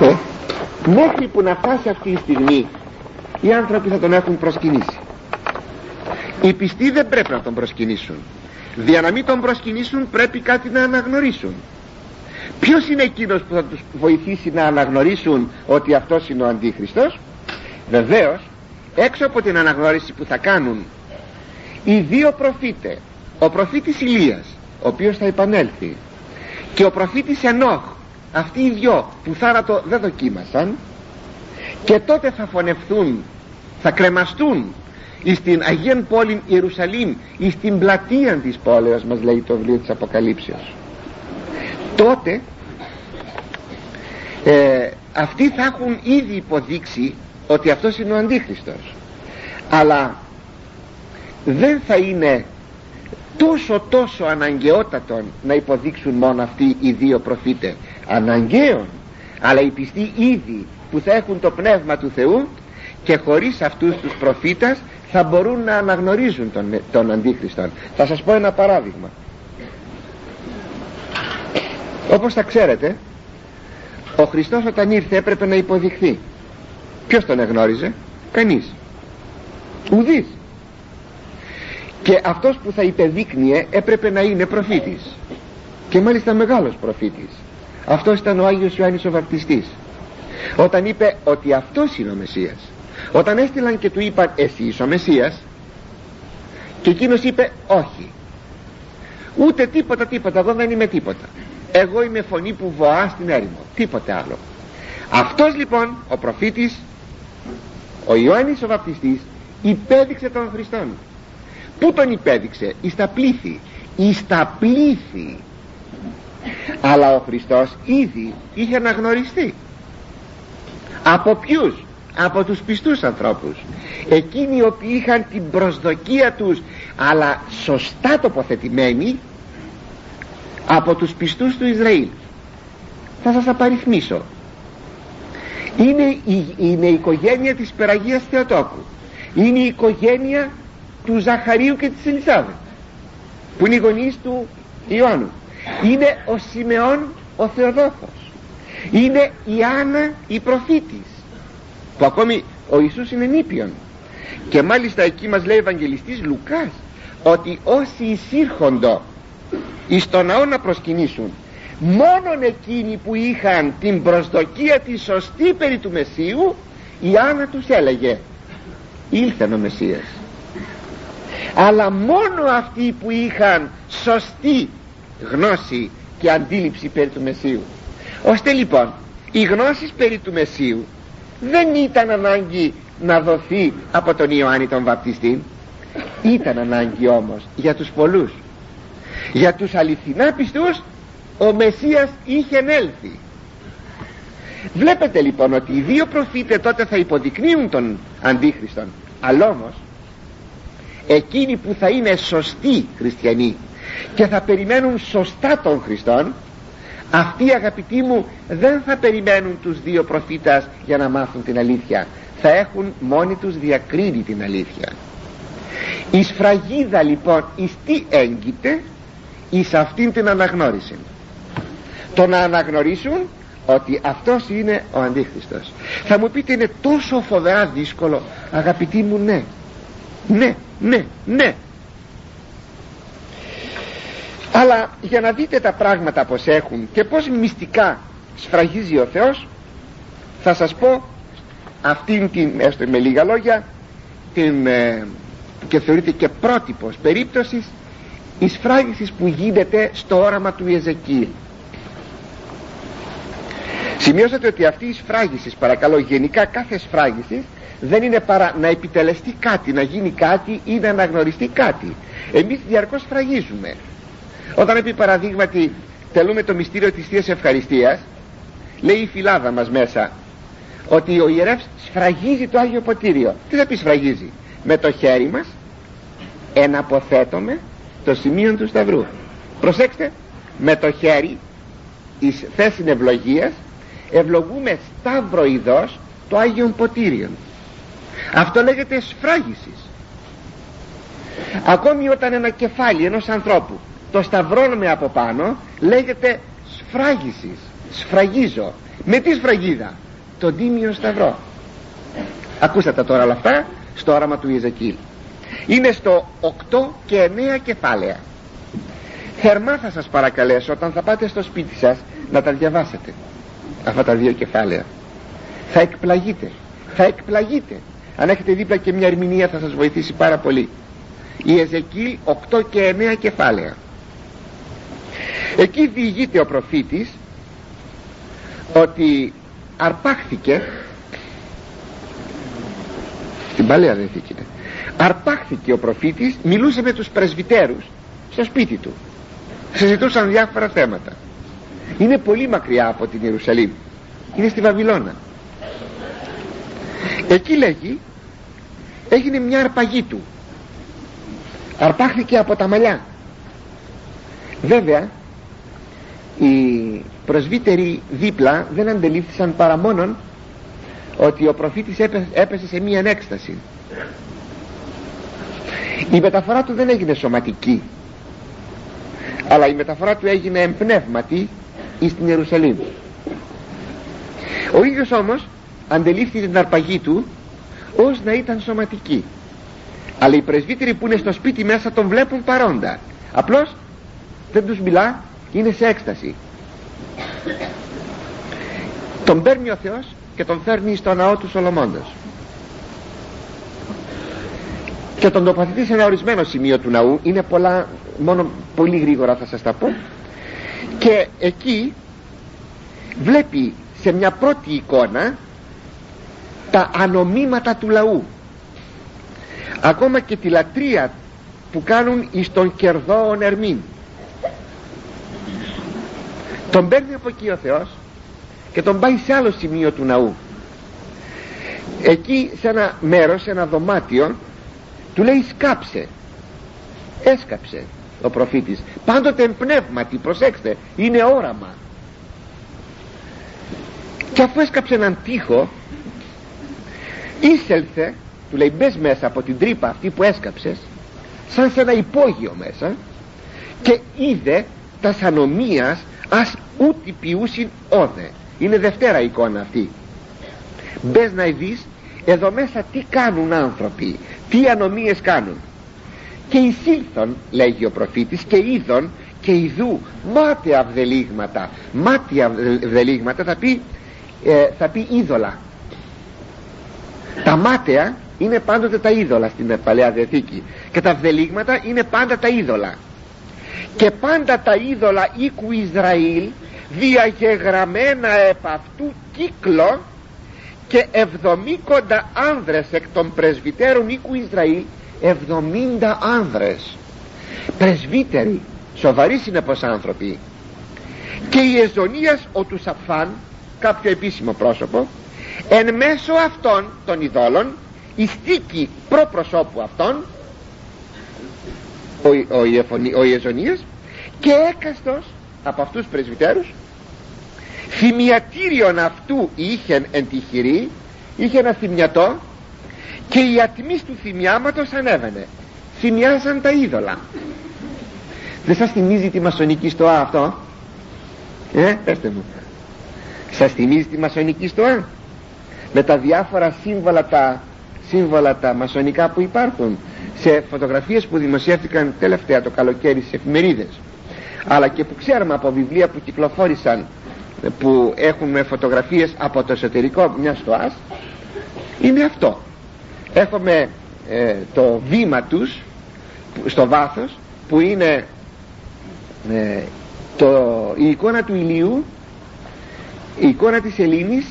Speaker 1: Ε, μέχρι που να φτάσει αυτή η στιγμή οι άνθρωποι θα τον έχουν προσκυνήσει. Οι πιστοί δεν πρέπει να τον προσκυνήσουν. Για να μην τον προσκυνήσουν πρέπει κάτι να αναγνωρίσουν. Ποιος είναι εκείνος που θα τους βοηθήσει να αναγνωρίσουν ότι αυτός είναι ο Αντίχριστος; Βεβαίως έξω από την αναγνώριση που θα κάνουν οι δύο προφήτε. Ο προφήτης Ηλίας ο οποίος θα επανέλθει και ο προφήτης Ενόχ αυτοί οι δυο που θάνατο δεν δοκίμασαν και τότε θα φωνευθούν θα κρεμαστούν εις την Αγίαν πόλη Ιερουσαλήμ εις την πλατεία της πόλεως μας λέει το βιβλίο της Αποκαλύψεως. Τότε ε, αυτοί θα έχουν ήδη υποδείξει ότι αυτός είναι ο Αντίχριστος. Αλλά δεν θα είναι τόσο τόσο αναγκαιότατον να υποδείξουν μόνο αυτοί οι δύο προφήτες αναγκαίων αλλά οι πιστοί ήδη που θα έχουν το πνεύμα του Θεού και χωρίς αυτούς τους προφήτας θα μπορούν να αναγνωρίζουν τον, τον Αντίχριστον. Θα σας πω ένα παράδειγμα. Όπως θα ξέρετε ο Χριστός όταν ήρθε έπρεπε να υποδειχθεί. Ποιος τον εγνώριζε; Κανείς. Ουδής και αυτός που θα υπεδείκνυε έπρεπε να είναι προφήτης. Και μάλιστα μεγάλος προφήτης αυτός ήταν ο Άγιος Ιωάννης ο Βαπτιστής. Όταν είπε ότι αυτός είναι ο Μεσσίας όταν έστειλαν και του είπαν εσύ είσαι ο Μεσσίας και εκείνος είπε όχι ούτε τίποτα τίποτα εγώ δεν είμαι τίποτα. Εγώ είμαι φωνή που βοά στην έρημο τίποτε άλλο αυτός λοιπόν ο προφήτης ο Ιωάννης ο Βαπτιστής υπέδειξε τον Χριστόν. Πού τον υπέδειξε; Εις τα πλήθη εις τα πλήθη αλλά ο Χριστός ήδη είχε αναγνωριστεί. Από ποιους; Από τους πιστούς ανθρώπους. Εκείνοι οι οποίοι είχαν την προσδοκία τους αλλά σωστά τοποθετημένοι από τους πιστούς του Ισραήλ. Θα σας απαριθμίσω. Είναι η, είναι η οικογένεια της Περαγίας Θεοτόκου. Είναι η οικογένεια του Ζαχαρίου και της Ελισάβετ που είναι οι γονείς του Ιωάννου είναι ο Σιμεών ο Θεοδόχος είναι η Άννα η προφήτης που ακόμη ο Ιησούς είναι νήπιον. Και μάλιστα εκεί μας λέει ο Ευαγγελιστής Λουκάς ότι όσοι εισήρχοντο εις το ναό να προσκυνήσουν μόνον εκείνοι που είχαν την προσδοκία τη σωστή περί του Μεσσίου η Άννα τους έλεγε ήλθε ο Μεσσίας αλλά μόνο αυτοί που είχαν σωστή γνώση και αντίληψη περί του Μεσσίου. Ώστε λοιπόν οι γνώσεις περί του Μεσσίου δεν ήταν ανάγκη να δοθεί από τον Ιωάννη τον Βαπτιστή. Ήταν ανάγκη όμως για τους πολλούς. Για τους αληθινά πιστούς ο Μεσσίας είχε έλθει βλέπετε λοιπόν ότι οι δύο προφήτες τότε θα υποδεικνύουν τον Αντίχριστον. Αλλά όμως εκείνοι που θα είναι σωστοί χριστιανοί και θα περιμένουν σωστά τον Χριστόν αυτοί αγαπητοί μου δεν θα περιμένουν τους δύο προφήτας για να μάθουν την αλήθεια. Θα έχουν μόνοι τους διακρίνει την αλήθεια. Η σφραγίδα λοιπόν εις τι έγκυται; Εις αυτήν την αναγνώριση. Το να αναγνωρίσουν ότι αυτός είναι ο Αντίχριστος. Θα μου πείτε είναι τόσο φοβερά δύσκολο αγαπητοί μου ναι. Ναι ναι ναι αλλά για να δείτε τα πράγματα πως έχουν και πως μυστικά σφραγίζει ο Θεός θα σας πω αυτήν την έστω με λίγα λόγια την, ε, και θεωρείται και πρότυπος περίπτωσης η σφράγισης που γίνεται στο όραμα του Ιεζεκίλ. Σημειώσατε ότι αυτή η σφράγιση παρακαλώ γενικά κάθε σφράγιση δεν είναι παρά να επιτελεστεί κάτι να γίνει κάτι ή να αναγνωριστεί κάτι. Εμείς διαρκώς σφραγίζουμε όταν επί παραδείγματι τελούμε το μυστήριο της Θείας Ευχαριστίας λέει η φυλάδα μας μέσα ότι ο ιερεύς σφραγίζει το Άγιο Ποτήριο. Τι θα πει σφραγίζει; Με το χέρι μας εναποθέτουμε το σημείο του Σταυρού. Προσέξτε με το χέρι εις θέση ευλογίας ευλογούμε σταύρο ειδός το Άγιον Ποτήριον. Αυτό λέγεται σφράγισης. Ακόμη όταν ένα κεφάλι ενός ανθρώπου το σταυρώνουμε από πάνω λέγεται σφράγισης. Σφραγίζω. Με τι σφραγίδα; Τον τίμιο σταυρό. Ακούσατε τώρα όλα αυτά στο όραμα του Ιεζεκίλ. Είναι στο 8 και 9 κεφάλαια. Θερμά θα σας παρακαλέσω όταν θα πάτε στο σπίτι σας να τα διαβάσετε αυτά τα δύο κεφάλαια. Θα εκπλαγείτε θα εκπλαγείτε. Αν έχετε δίπλα και μια ερμηνεία θα σας βοηθήσει πάρα πολύ. Η Εζεκίλ 8 και 9 κεφάλαια εκεί διηγείται ο προφήτης ότι αρπάχθηκε στην Παλαιά Διαθήκη αρπάχθηκε ο προφήτης μιλούσε με τους πρεσβυτέρους στο σπίτι του. Συζητούσαν διάφορα θέματα. Είναι πολύ μακριά από την Ιερουσαλήμ. Είναι στη Βαβυλώνα. Εκεί λέγει έγινε μια αρπαγή του. Αρπάχθηκε από τα μαλλιά βέβαια οι πρεσβύτεροι δίπλα δεν αντελήφθησαν παρά μόνον ότι ο προφήτης έπεσε σε μία ανέκσταση η μεταφορά του δεν έγινε σωματική αλλά η μεταφορά του έγινε εμπνεύματη εις την Ιερουσαλήμ. Ο ίδιος όμως αντελήφθη την αρπαγή του ως να ήταν σωματική. Αλλά οι πρεσβύτεροι που είναι στο σπίτι μέσα τον βλέπουν παρόντα. Απλώς δεν τους μιλά είναι σε έκσταση. Τον παίρνει ο Θεός και τον φέρνει στο ναό του Σολομώντος. Και τον τοποθετεί σε ένα ορισμένο σημείο του ναού. Είναι πολλά, μόνο πολύ γρήγορα θα σας τα πω. Και εκεί βλέπει σε μια πρώτη εικόνα τα ανομήματα του λαού. Ακόμα και τη λατρεία που κάνουν εις τον κερδόον Ερμήν τον παίρνει από εκεί ο Θεός και τον πάει σε άλλο σημείο του ναού. Εκεί σε ένα μέρος, σε ένα δωμάτιο του λέει σκάψε. Έσκαψε ο προφήτης. Πάντοτε εμπνεύματι προσέξτε είναι όραμα. Και αφού έσκαψε έναν τοίχο ήσελθε του λέει μπες μέσα από την τρύπα αυτή που έσκαψες σαν σε ένα υπόγειο μέσα και είδε τα σανομίας ας ούτι ποιούσιν όδε είναι δευτέρα εικόνα αυτή. Μπες να δεις εδώ μέσα τι κάνουν άνθρωποι τι ανομίες κάνουν. Και εισήλθον λέγει ο προφήτης και είδον και ειδού μάτια βδελίγματα μάτια βδελίγματα θα πει, ε, θα πει είδωλα. Τα μάτια είναι πάντοτε τα είδωλα στην Παλαιά Διαθήκη. Και τα βδελίγματα είναι πάντα τα είδωλα και πάντα τα είδωλα οίκου Ισραήλ διαγεγραμμένα επ' αυτού κύκλο και εβδομήκοντα άνδρες εκ των πρεσβυτέρων οίκου Ισραήλ εβδομήντα άνδρες. Πρεσβύτεροι σοβαροί συνεπώς άνθρωποι. Και η Εζωνίας ο του Σαφάν κάποιο επίσημο πρόσωπο εν μέσω αυτών των ειδόλων η στίκη προπροσώπου αυτών ο, ο, ο Ιεζωνίας και έκαστος από αυτούς πρεσβυτέρους θυμιατήριον αυτού είχεν εν τη χειρή είχε ένα θυμιατό και η ατμής του θυμιάματος ανέβαινε. Θυμιάζαν τα είδωλα. Δεν σας θυμίζει τη μασονική στοά αυτό; Ε, πέστε μου. Σας θυμίζει τη μασονική στοά; Με τα διάφορα σύμβολα τα, σύμβολα τα μασονικά που υπάρχουν σε φωτογραφίες που δημοσιεύτηκαν τελευταία το καλοκαίρι στις εφημερίδες. Αλλά και που ξέρουμε από βιβλία που κυκλοφόρησαν που έχουν φωτογραφίες από το εσωτερικό μια στοάς είναι αυτό. Έχουμε ε, το βήμα τους στο βάθος που είναι ε, το, η εικόνα του ηλίου η εικόνα της Ελλήνης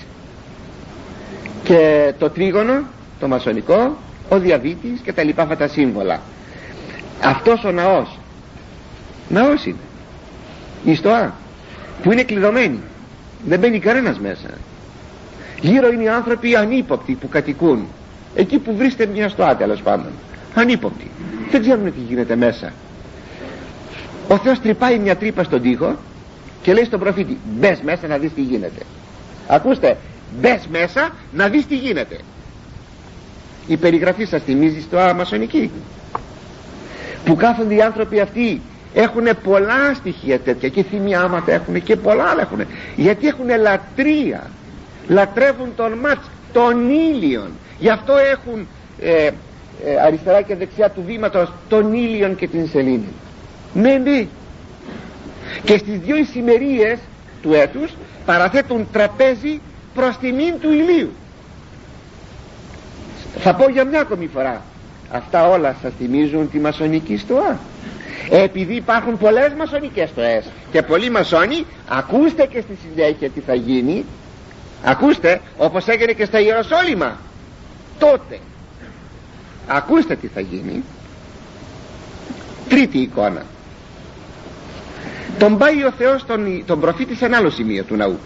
Speaker 1: και το τρίγωνο το μασονικό ο διαβήτης και τα λοιπά αυτά τα σύμβολα. Αυτός ο ναός ναός είναι. Η στοά που είναι κλειδωμένη. Δεν μπαίνει κανένας μέσα. Γύρω είναι οι άνθρωποι ανύποπτοι που κατοικούν. Εκεί που βρίσκεται μια στοά τέλος πάντων. Ανύποπτοι. Δεν ξέρουν τι γίνεται μέσα. Ο Θεός τρυπάει μια τρύπα στον τοίχο και λέει στον προφήτη μπες μέσα να δεις τι γίνεται ακούστε μπες μέσα να δεις τι γίνεται η περιγραφή σας θυμίζει στο αμασονική που κάθονται οι άνθρωποι αυτοί έχουν πολλά στοιχεία τέτοια και θυμιάματα έχουν και πολλά άλλα έχουν γιατί έχουν λατρεία. Λατρεύουν τον μάτς των ήλιων γι' αυτό έχουν ε, ε, αριστερά και δεξιά του βήματος τον ήλιον και την σελήνη. Ναι ναι. Και στις δύο ησημερίες του έτους παραθέτουν τραπέζι προς τιμήν του ηλίου θα πω για μια ακόμη φορά. Αυτά όλα σας θυμίζουν τη μασονική στοά. Επειδή υπάρχουν πολλές μασονικές στοές και πολλοί μασόνοι ακούστε και στη συνέχεια τι θα γίνει. Ακούστε όπως έγινε και στα Ιεροσόλυμα. Τότε. Ακούστε τι θα γίνει. Τρίτη εικόνα. Τον πάει ο Θεός τον, τον προφήτη σε ένα άλλο σημείο του ναού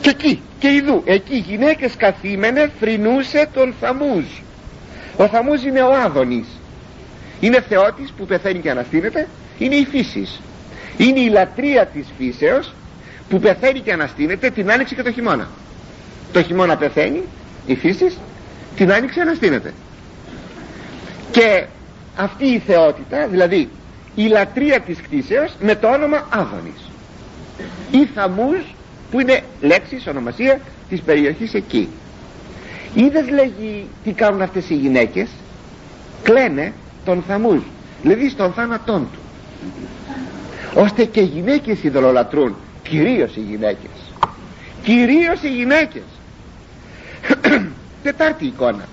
Speaker 1: και εκεί και ειδού εκεί οι γυναίκες καθήμενε φρυνούσε τον Θαμούζ. Ο Θαμούζ είναι ο Άδωνης. Είναι θεότης που πεθαίνει και αναστήνεται είναι η φύσης. Είναι η λατρεία της φύσεως που πεθαίνει και αναστήνεται την άνοιξη και το χειμώνα. Το χειμώνα πεθαίνει η φύσης την άνοιξη αναστήνεται και αυτή η θεότητα δηλαδή η λατρεία της κτήσεως με το όνομα Άδωνης. Ή Θαμούζ που είναι λέξης, ονομασία της περιοχής εκεί. Είδες λέγει τι κάνουν αυτές οι γυναίκες; Κλαίνε τον Θαμούζ δηλαδή στον θάνατόν του. Ώστε και οι γυναίκες ειδωλολατρούν κυρίως οι γυναίκες. Κυρίως οι γυναίκες. Τετάρτη εικόνα.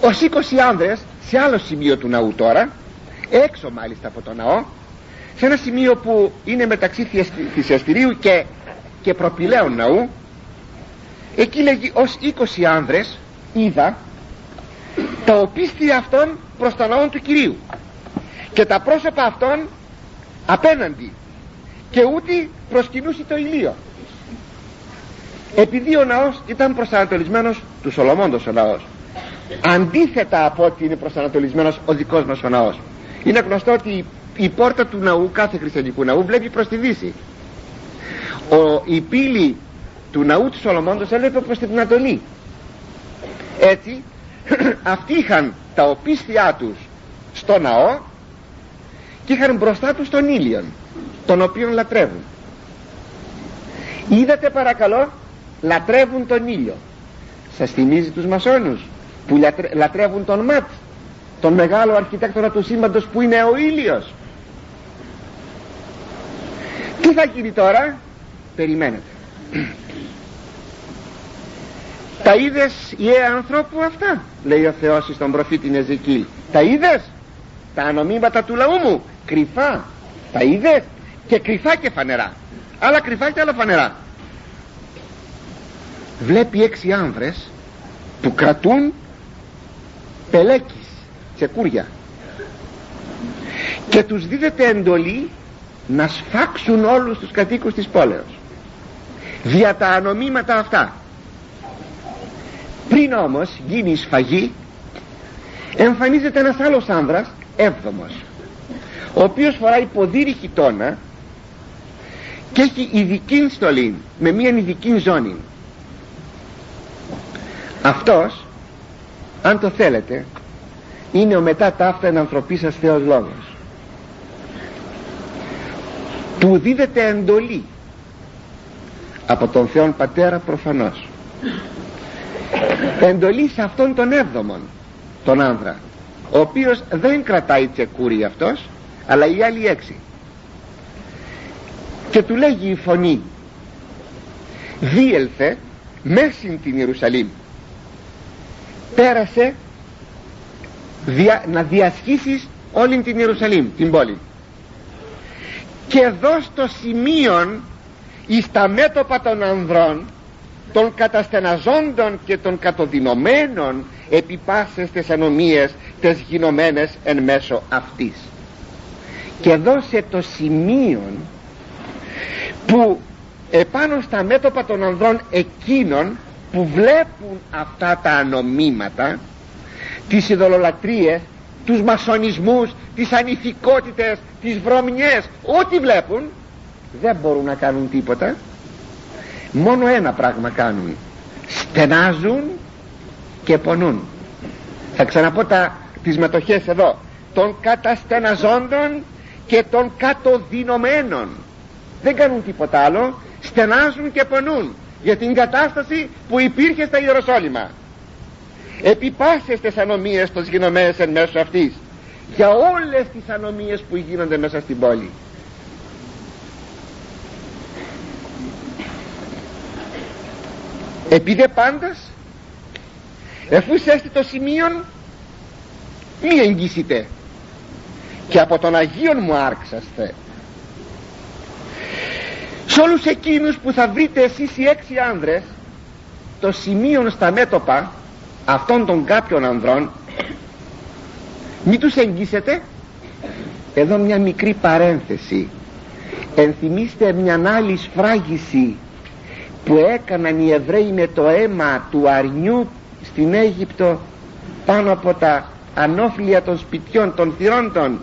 Speaker 1: Ως 20 άνδρες σε άλλο σημείο του ναού τώρα έξω μάλιστα από το ναό σε ένα σημείο που είναι μεταξύ θυσιαστηρίου και, και προπηλαίων ναού εκεί λέγει ως 20 άνδρες είδα τα οπίστια αυτών προς το ναό του Κυρίου και τα πρόσωπα αυτών απέναντι και ούτε προσκυνούσε το ηλίο. Επειδή ο ναός ήταν προσανατολισμένος του Σολομώντος ο ναός αντίθετα από ότι είναι προσανατολισμένος ο δικός μας ο ναός. Είναι γνωστό ότι η πόρτα του ναού κάθε χριστιανικού ναού βλέπει προς τη δύση. Ο, η πύλη του ναού του Σολομώντος έλεπε προς την Ανατολή. Έτσι αυτοί είχαν τα οπίστια τους στο ναό και είχαν μπροστά τους τον ήλιον τον οποίον λατρεύουν. Είδατε παρακαλώ λατρεύουν τον ήλιο. Σας θυμίζει τους μασόνους που λατρεύουν τον Ματ τον μεγάλο αρχιτέκτονα του σύμπαντος που είναι ο ήλιος τι θα γίνει τώρα; Περιμένετε. Τα είδες ιέ ανθρώπου αυτά λέει ο Θεός στον προφήτη Εζεκίλ τα είδες; Τα ανομήματα του λαού μου κρυφά. Τα είδες; Και κρυφά και φανερά. Άλλα κρυφά και άλλα φανερά. Βλέπει έξι άνδρες που κρατούν πελέκις τσεκούρια. Και τους δίδεται εντολή να σφάξουν όλους τους κατοίκους της πόλεως. Δια τα ανομήματα αυτά. Πριν όμως γίνει η σφαγή εμφανίζεται ένας άλλος άνδρας έβδομος ο οποίος φοράει ποδήρι χιτώνα και έχει ειδική στολή με μια ειδική ζώνη. Αυτός αν το θέλετε είναι ο μετά ταύτα εν ανθρωπή σας Θεός Λόγος του δίδεται εντολή από τον Θεόν Πατέρα προφανώς. Εντολή σε αυτόν τον έβδομον τον άνδρα ο οποίος δεν κρατάει τσεκούρι αυτός αλλά οι άλλοι έξι. Και του λέγει η φωνή δίελθε μέσιν την Ιερουσαλήμ. Πέρασε δια, να διασχίσεις όλη την Ιερουσαλήμ την πόλη και εδώ στο σημείο εις τα μέτωπα των ανδρών των καταστεναζόντων και των κατοδυνωμένων επί πάσες τις ανομίες τες γινωμένες εν μέσω αυτής. Και δώσε το σημείο που επάνω στα μέτωπα των ανδρών εκείνων που βλέπουν αυτά τα ανομήματα τις ειδωλολατρίες τους μασονισμούς τις ανηθικότητες τις βρωμιές. Ό,τι βλέπουν δεν μπορούν να κάνουν τίποτα. Μόνο ένα πράγμα κάνουν. Στενάζουν και πονούν. Θα ξαναπώ τα, τις μετοχές εδώ. Των καταστεναζόντων και των κατοδυνωμένων. Δεν κάνουν τίποτα άλλο. Στενάζουν και πονούν για την κατάσταση που υπήρχε στα Ιεροσόλυμα επί πάσες τις ανομίες των γινωμένες εν μέσω αυτής. Για όλες τις ανομίες που γίνονται μέσα στην πόλη. Επειδή πάντας εφού σέστη το σημείο μη εγγύσετε. Και από τον Αγίον μου άρξαστε. Σε όλους εκείνους που θα βρείτε εσείς οι έξι άνδρες το σημείο στα μέτωπα αυτών των κάποιων ανδρών μη τους εγγύσετε. Εδώ μια μικρή παρένθεση. Ενθυμίστε μια άλλη σφράγιση που έκαναν οι Εβραίοι με το αίμα του αρνιού στην Αίγυπτο πάνω από τα ανώφλια των σπιτιών των θυρόντων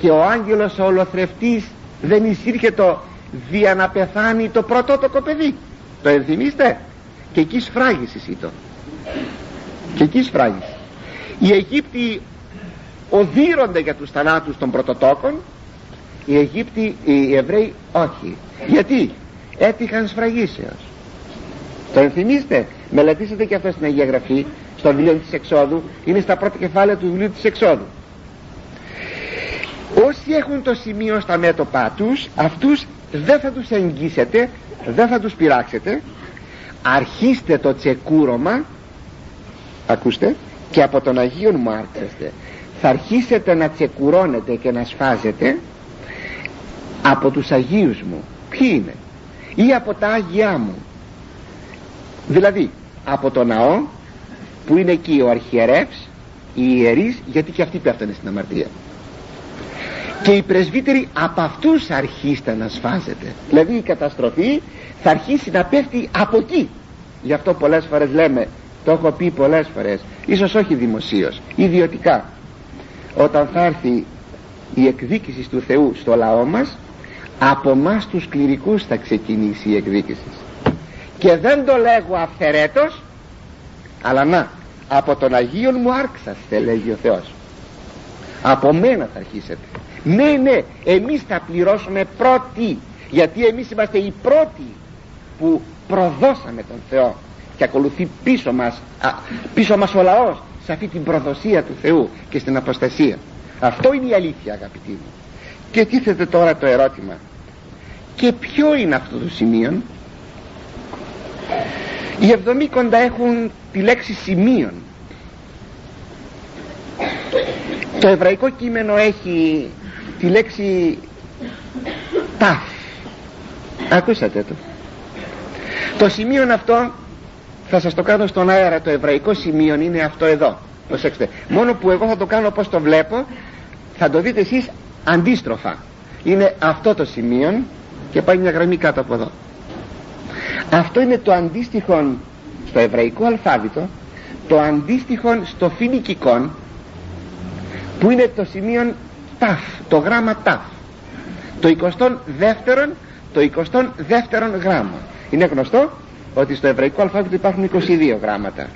Speaker 1: και ο άγγελος ο ολοθρευτής δεν εισήρχε το δια να πεθάνει το πρωτότοκο παιδί το ενθυμίστε. Και εκεί σφράγιση ήταν και εκεί σφράγιση οι Αιγύπτιοι οδύρονται για τους θανάτους των πρωτοτόκων. Οι Αιγύπτιοι οι Εβραίοι όχι. Γιατί; Έτυχαν σφραγίσεως το ενθυμίστε μελετήσετε και αυτό στην Αγία Γραφή στο βιβλίο της Εξόδου. Είναι στα πρώτα κεφάλαια του βιβλίου της Εξόδου. Όσοι έχουν το σημείο στα μέτωπά τους αυτούς δεν θα τους εγγύσετε δεν θα τους πειράξετε. Αρχίστε το τσεκούρωμα ακούστε και από τον Αγίον μου άρξεστε θα αρχίσετε να τσεκουρώνετε και να σφάζετε από τους Αγίους μου. Ποιοι είναι; Ή από τα Άγιά μου. Δηλαδή από το ναό που είναι εκεί ο αρχιερεύς οι ιερείς γιατί και αυτοί πέφτανε στην αμαρτία. Και οι πρεσβύτεροι από αυτούς αρχίστε να σφάζετε. Δηλαδή η καταστροφή θα αρχίσει να πέφτει από εκεί. Γι' αυτό πολλές φορές λέμε το έχω πει πολλές φορές. Ίσως όχι δημοσίως ιδιωτικά. Όταν θα έρθει η εκδίκηση του Θεού στο λαό μας από μας τους κληρικούς θα ξεκινήσει η εκδίκηση. Και δεν το λέγω αυθερέτως αλλά να από τον Αγίον μου άρξαστε λέγει ο Θεός. Από μένα θα αρχίσετε. Ναι ναι εμείς θα πληρώσουμε πρώτοι γιατί εμείς είμαστε οι πρώτοι που προδώσαμε τον Θεό και ακολουθεί πίσω μας, α, πίσω μας ο λαός σε αυτή την προδοσία του Θεού και στην αποστασία. Αυτό είναι η αλήθεια αγαπητοί μου. Και τίθεται τώρα το ερώτημα. Και ποιο είναι αυτό το σημείο; Οι εβδομήκοντα έχουν τη λέξη σημείων. Το εβραϊκό κείμενο έχει τη λέξη ταφ ακούσατε το. Το σημείο αυτό θα σας το κάνω στον αέρα. Το εβραϊκό σημείο είναι αυτό εδώ. Προσέξτε. Μόνο που εγώ θα το κάνω όπως το βλέπω θα το δείτε εσείς αντίστροφα. Είναι αυτό το σημείο και πάει μια γραμμή κάτω από εδώ. Αυτό είναι το αντίστοιχο στο εβραϊκό αλφάβητο το αντίστοιχο στο φινικικό που είναι το σημείο ταφ το γράμμα ταφ. Το 22ο το 22ο γράμμα. Είναι γνωστό ότι στο εβραϊκό αλφάβητο υπάρχουν 22 γράμματα.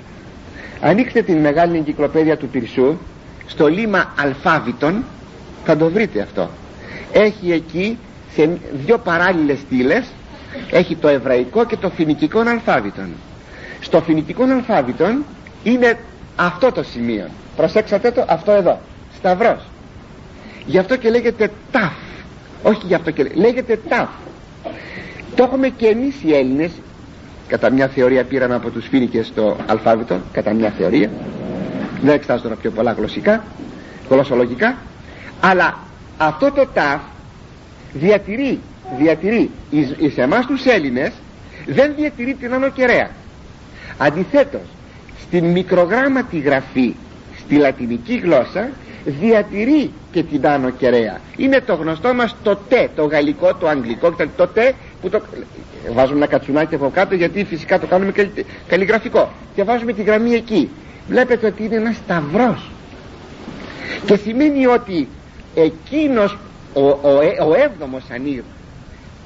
Speaker 1: Ανοίξτε την μεγάλη εγκυκλοπαίδεια του Πυρσού στο λίμα αλφάβητων θα το βρείτε αυτό. Έχει εκεί σε δύο παράλληλες στήλες έχει το εβραϊκό και το φοινικικό αλφάβητο στο φοινικικό αλφάβητο είναι αυτό το σημείο. Προσέξατε το αυτό εδώ σταυρός. Γι' αυτό και λέγεται ταφ όχι γι' αυτό και λέγεται ταφ το έχουμε και εμείς οι Έλληνες κατά μια θεωρία πήραμε από τους φοινικές το αλφάβητο κατά μια θεωρία. Δεν εξετάζω τώρα πιο πολλά γλωσσικά γλωσσολογικά αλλά αυτό το ταφ διατηρεί διατηρεί εις εμάς τους Έλληνες δεν διατηρεί την ανωκεραία αντιθέτως στην μικρογράμματη γραφή στη λατινική γλώσσα διατηρεί και την άνω κεραία είναι το γνωστό μας το τε το γαλλικό, το αγγλικό το τε που το βάζουμε ένα κατσουνάκι από κάτω γιατί φυσικά το κάνουμε καλλιγραφικό. Και βάζουμε τη γραμμή εκεί. Βλέπετε ότι είναι ένας σταυρός. Και σημαίνει ότι εκείνος ο, ο, ο έβδομος ανήρ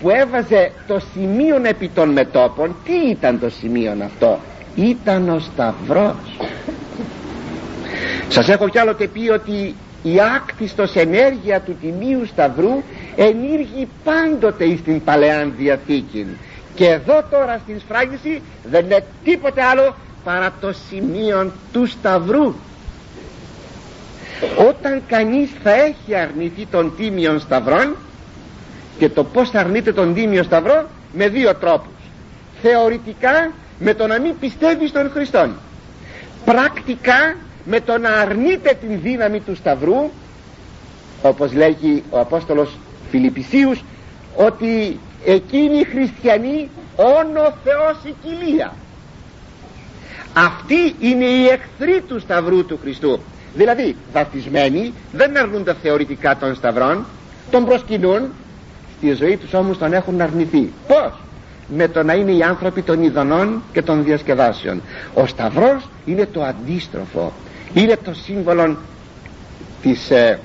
Speaker 1: που έβαζε το σημείο επί των μετόπων τι ήταν το σημείο αυτό; Ήταν ο Σταυρός. Σας έχω κι άλλοτε πει ότι η άκτιστος ενέργεια του Τιμίου Σταυρού ενήργει πάντοτε στην Παλαιάν Διαθήκη. Και εδώ τώρα στην σφράγιση δεν είναι τίποτε άλλο παρά το σημείο του Σταυρού. Όταν κανείς θα έχει αρνηθεί τον Τίμιον Σταυρών και το πως θα αρνείται τον Τίμιο Σταυρό με δύο τρόπους. Θεωρητικά με το να μην πιστεύει στον Χριστό πρακτικά με το να αρνείται την δύναμη του Σταυρού όπως λέγει ο Απόστολος Φιλιππισίους ότι εκείνοι οι χριστιανοί όνο Θεός η κοιλία. Αυτοί είναι οι εχθροί του Σταυρού του Χριστού. Δηλαδή βαπτισμένοι δεν αρνούνται θεωρητικά των Σταυρών τον προσκυνούν στη ζωή τους όμως τον έχουν αρνηθεί. Πως με το να είναι οι άνθρωποι των ειδονών και των διασκεδάσεων. Ο Σταυρός είναι το αντίστροφο. Είναι το σύμβολο της ε,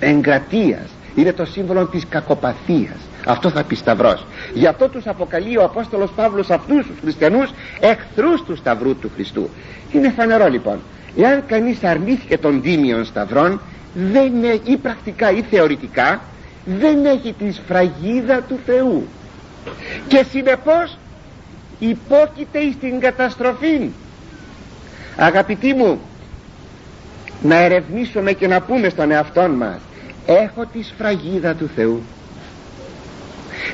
Speaker 1: εγκρατείας είναι το σύμβολο της κακοπαθίας. Αυτό θα πει Σταυρός. Γι' αυτό τους αποκαλεί ο Απόστολος Παύλος αυτούς τους χριστιανούς εχθρούς του Σταυρού του Χριστού. Είναι φανερό λοιπόν. Εάν κανείς αρνήθηκε των τίμιων Σταυρών δεν είναι ή πρακτικά ή θεωρητικά δεν έχει τη σφραγίδα του Θεού. Και συνεπώς υπόκειται στην καταστροφή. Αγαπητοί μου να ερευνήσουμε και να πούμε στον εαυτό μας έχω τη σφραγίδα του Θεού.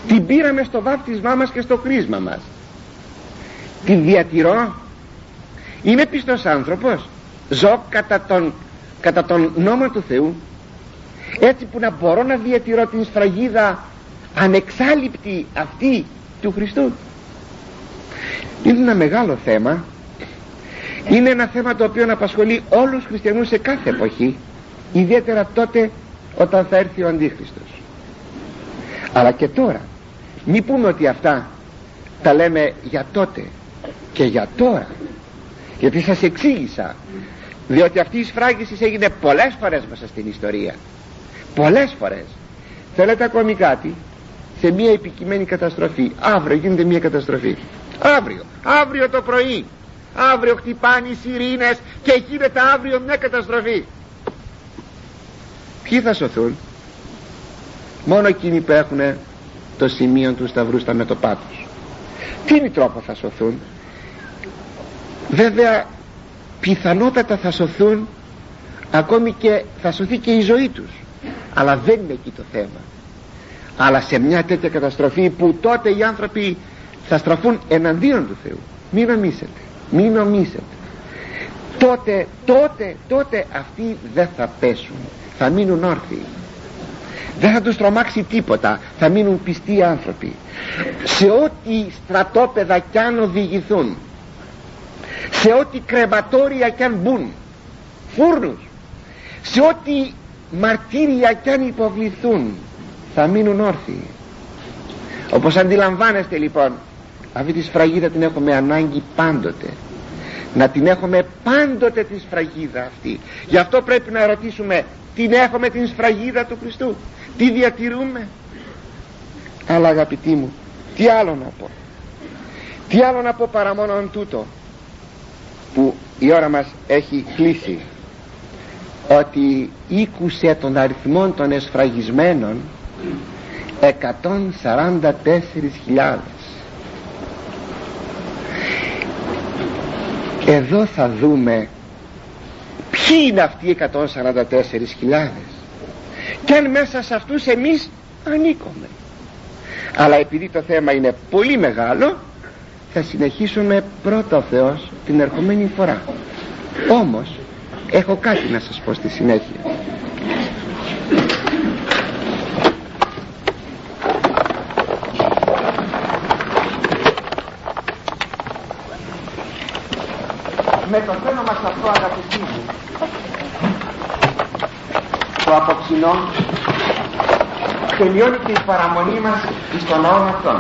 Speaker 1: Την πήραμε στο βάπτισμά μας και στο κρίσμα μας. Την διατηρώ. Είμαι πιστός άνθρωπος. Ζω κατά τον, κατά τον νόμο του Θεού. Έτσι που να μπορώ να διατηρώ την σφραγίδα ανεξάλληπτη αυτή του Χριστού. Είναι ένα μεγάλο θέμα. Είναι ένα θέμα το οποίο απασχολεί όλους τους χριστιανούς σε κάθε εποχή. Ιδιαίτερα τότε όταν θα έρθει ο Αντίχριστος. Αλλά και τώρα μη πούμε ότι αυτά τα λέμε για τότε και για τώρα. Γιατί σας εξήγησα διότι αυτή η σφράγιση έγινε πολλές φορές μέσα στην ιστορία. Πολλές φορές. Θέλετε ακόμη κάτι; Σε μια επικειμένη καταστροφή. Αύριο γίνεται μια καταστροφή. Αύριο, αύριο το πρωί. Αύριο χτυπάνε οι σιρήνες και γίνεται αύριο μια καταστροφή ποιοι θα σωθούν; Μόνο εκείνοι που έχουν το σημείο του σταυρού στα μέτωπά τους. Τι είναι τρόπο θα σωθούν; Βέβαια πιθανότατα θα σωθούν ακόμη και θα σωθεί και η ζωή τους. Αλλά δεν είναι εκεί το θέμα. Αλλά σε μια τέτοια καταστροφή που τότε οι άνθρωποι θα στραφούν εναντίον του Θεού. Μην νομίσετε μην νομίσετε τότε τότε τότε αυτοί δεν θα πέσουν θα μείνουν όρθιοι. Δεν θα τους τρομάξει τίποτα. Θα μείνουν πιστοί άνθρωποι. Σε ό,τι στρατόπεδα κι αν οδηγηθούν σε ό,τι κρεματόρια κι αν μπουν φούρνους σε ό,τι μαρτύρια κι αν υποβληθούν θα μείνουν όρθιοι. Όπως αντιλαμβάνεστε λοιπόν αυτή τη σφραγίδα την έχουμε ανάγκη πάντοτε. Να την έχουμε πάντοτε τη σφραγίδα αυτή. Γι' αυτό πρέπει να ρωτήσουμε την έχουμε την σφραγίδα του Χριστού. Τι διατηρούμε. Αλλά αγαπητοί μου τι άλλο να πω. Τι άλλο να πω παρά μόνο τούτο που η ώρα μας έχει κλείσει. Ότι ήκουσε των αριθμών των εσφραγισμένων 144.000 εδώ θα δούμε ποιοι είναι αυτοί οι 144.000 και αν μέσα σε αυτούς εμείς ανήκουμε. Αλλά επειδή το θέμα είναι πολύ μεγάλο θα συνεχίσουμε πρώτα ο Θεός την ερχομένη φορά. Όμως έχω κάτι να σας πω στη συνέχεια. Με το θέμα μας αυτό αγαπητοί μου το απόψινό τελειώνει και η παραμονή μας στον ναό αυτόν.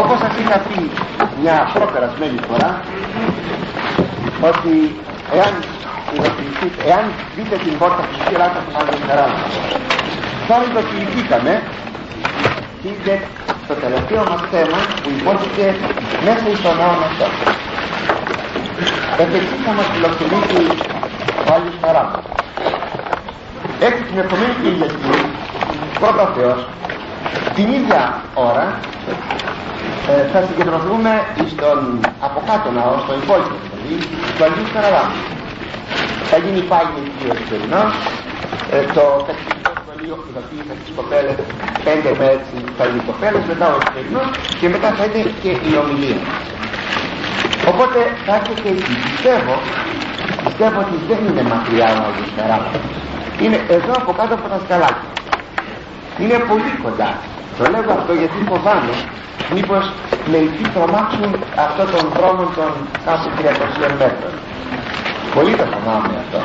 Speaker 1: Όπως σας είχα πει μια προπερασμένη φορά ότι εάν εάν δείτε την πόρτα του Κύριου θα σας αριστερά τώρα ειδοποιηθήκαμε και είναι το τελευταίο μας θέμα που υπόθηκε μέσα στον ναό αυτό Εφ' θα μας φιλοξενήσει ο Άγιος Χαράμος έτσι την επόμενη Κυριακή πρώτα Θεός την ίδια ώρα ε, θα συγκεντρωθούμε στον από κάτω ναό, στο υπόλοιπο δηλαδή, του Αγίου Καραβάνου. Θα γίνει πάλι εκεί ο εξωτερινός, ε, το κατοικικό σχολείο που θα πει με τις κοπέλες, πέντε με έτσι θα είναι οι κοπέλες, μετά ο εξωτερινός και μετά θα είναι και η ομιλία. Οπότε θα έρθετε εκεί. Πιστεύω, πιστεύω ότι δεν είναι μακριά ο Αγίος Καράβανος. Είναι εδώ από κάτω από τα σκαλάκια. Είναι πολύ κοντά. Το λέω αυτό γιατί φοβάμαι μήπως μερικοί τρομάξουν αυτό τον δρόμο των κάπου 300 μέτρων. Πολύ το φοβάμαι αυτό.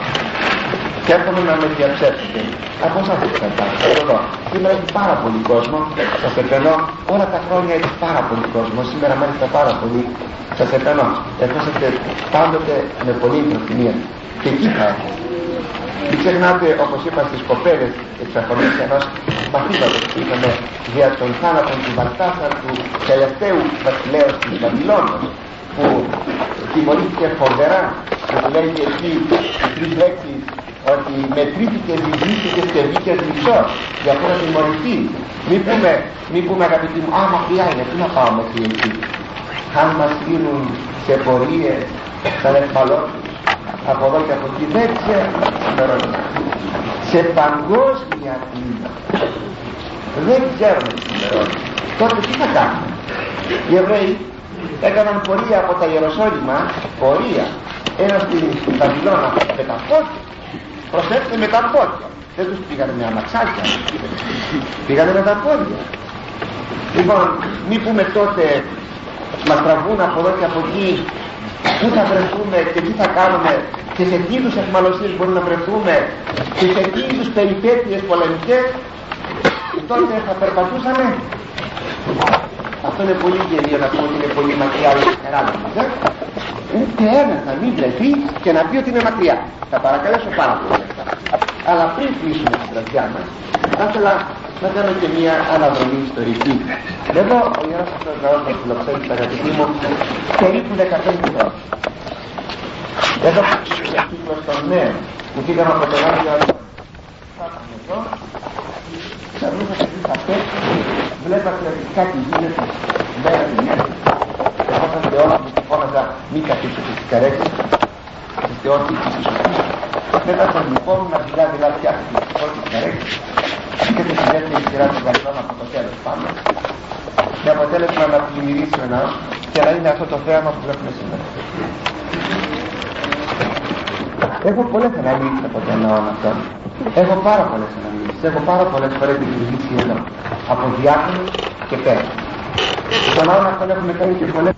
Speaker 1: Και έρχομαι να με διαψεύσετε. Από όσα θα εδώ. Σήμερα έχει πάρα πολύ κόσμο. Σας επενώ. Όλα τα χρόνια έχει πάρα πολύ κόσμο. Σήμερα μάλιστα πάρα πολύ. Σας επενώ. Ερχόσαστε πάντοτε με πολύ προθυμία. Και εκεί θα έρθετε. Μην ξεχνάτε, όπως είπα στις κοπέλες εξαφωνής ενός μαθήματος που είχαμε για τον θάνατο του Βαρτάσαρ του τελευταίου βασιλέως της Βαβυλώνος που τιμωρήθηκε φοβερά και που λέει και εκεί τρεις λέξεις ότι μετρήθηκε, ζυγίστηκε και βγήκε λυψός για αυτό να τιμωρηθεί μην πούμε, μην πούμε αγαπητοί μου α μακριά είναι, τι να πάω μέχρι εκεί; Αν μας στείλουν σε πορείες σαν ευμαλώσεις από εδώ και από εκεί. Δεν ξέρω σε παγκόσμια κλίμακα. Δεν ξέρουμε σήμερα τότε τι θα κάνουμε οι Εβραίοι έκαναν πορεία από τα Ιεροσόλυμα πορεία ένα στην Βαβυλώνα με τα πόδια. Προσέξτε με τα πόδια. Δεν τους πήγανε με αμαξάκια. Πήγανε με τα πόδια. Λοιπόν μη πούμε τότε μας τραβούν από εδώ και από εκεί πού θα βρεθούμε και τι θα κάνουμε και σε τι είδους εχμαλωσίες μπορούμε να βρεθούμε και σε τι είδους περιπέτειες πολεμικές τότε θα περπατούσαμε. Αυτό είναι πολύ γελίο να πούμε ότι είναι πολύ μακριά η ε; ούτε ένας θα μην βρεθεί και να πει ότι είναι μακριά. Θα παρακαλέσω πάρα πολύ αλλά πριν κλείσουμε την τραβιά μας θα ήθελα να κάνω και μια αναδρομή ιστορική. Εδώ ο Ιερός αυτός λαός μας φιλοξένει τα αγαπητή μου περίπου 15 χρόνια. Εδώ ο κύκλος των νέων που πήγαμε από το Άγιο Αγιό Φτάσαμε εδώ ξαφνικά σε θα πέσει βλέπατε ότι κάτι γίνεται μέρα της μέρα ερχόσαστε όλοι που τη φώναζα μη καθίσετε στις καρέκλες είστε όλοι της σωστής μετά σας λοιπόν να μιλά δηλαδή φτιάχνετε τις πρώτες καρέκλες και τη δεύτερη σειρά του Βαρκών από το τέλος πάνω με αποτέλεσμα να πλημμυρίσει ο ναός και να είναι αυτό το θέαμα που βλέπουμε σήμερα Έχω πολλές αναλύσεις από τον ναό αυτό. Έχω πάρα πολλές αναλύσεις. Έχω πάρα πολλές φορές δημιουργήσει εδώ. Από διάκονους και πέρα. Στον ναό αυτό έχουμε κάνει και πολλές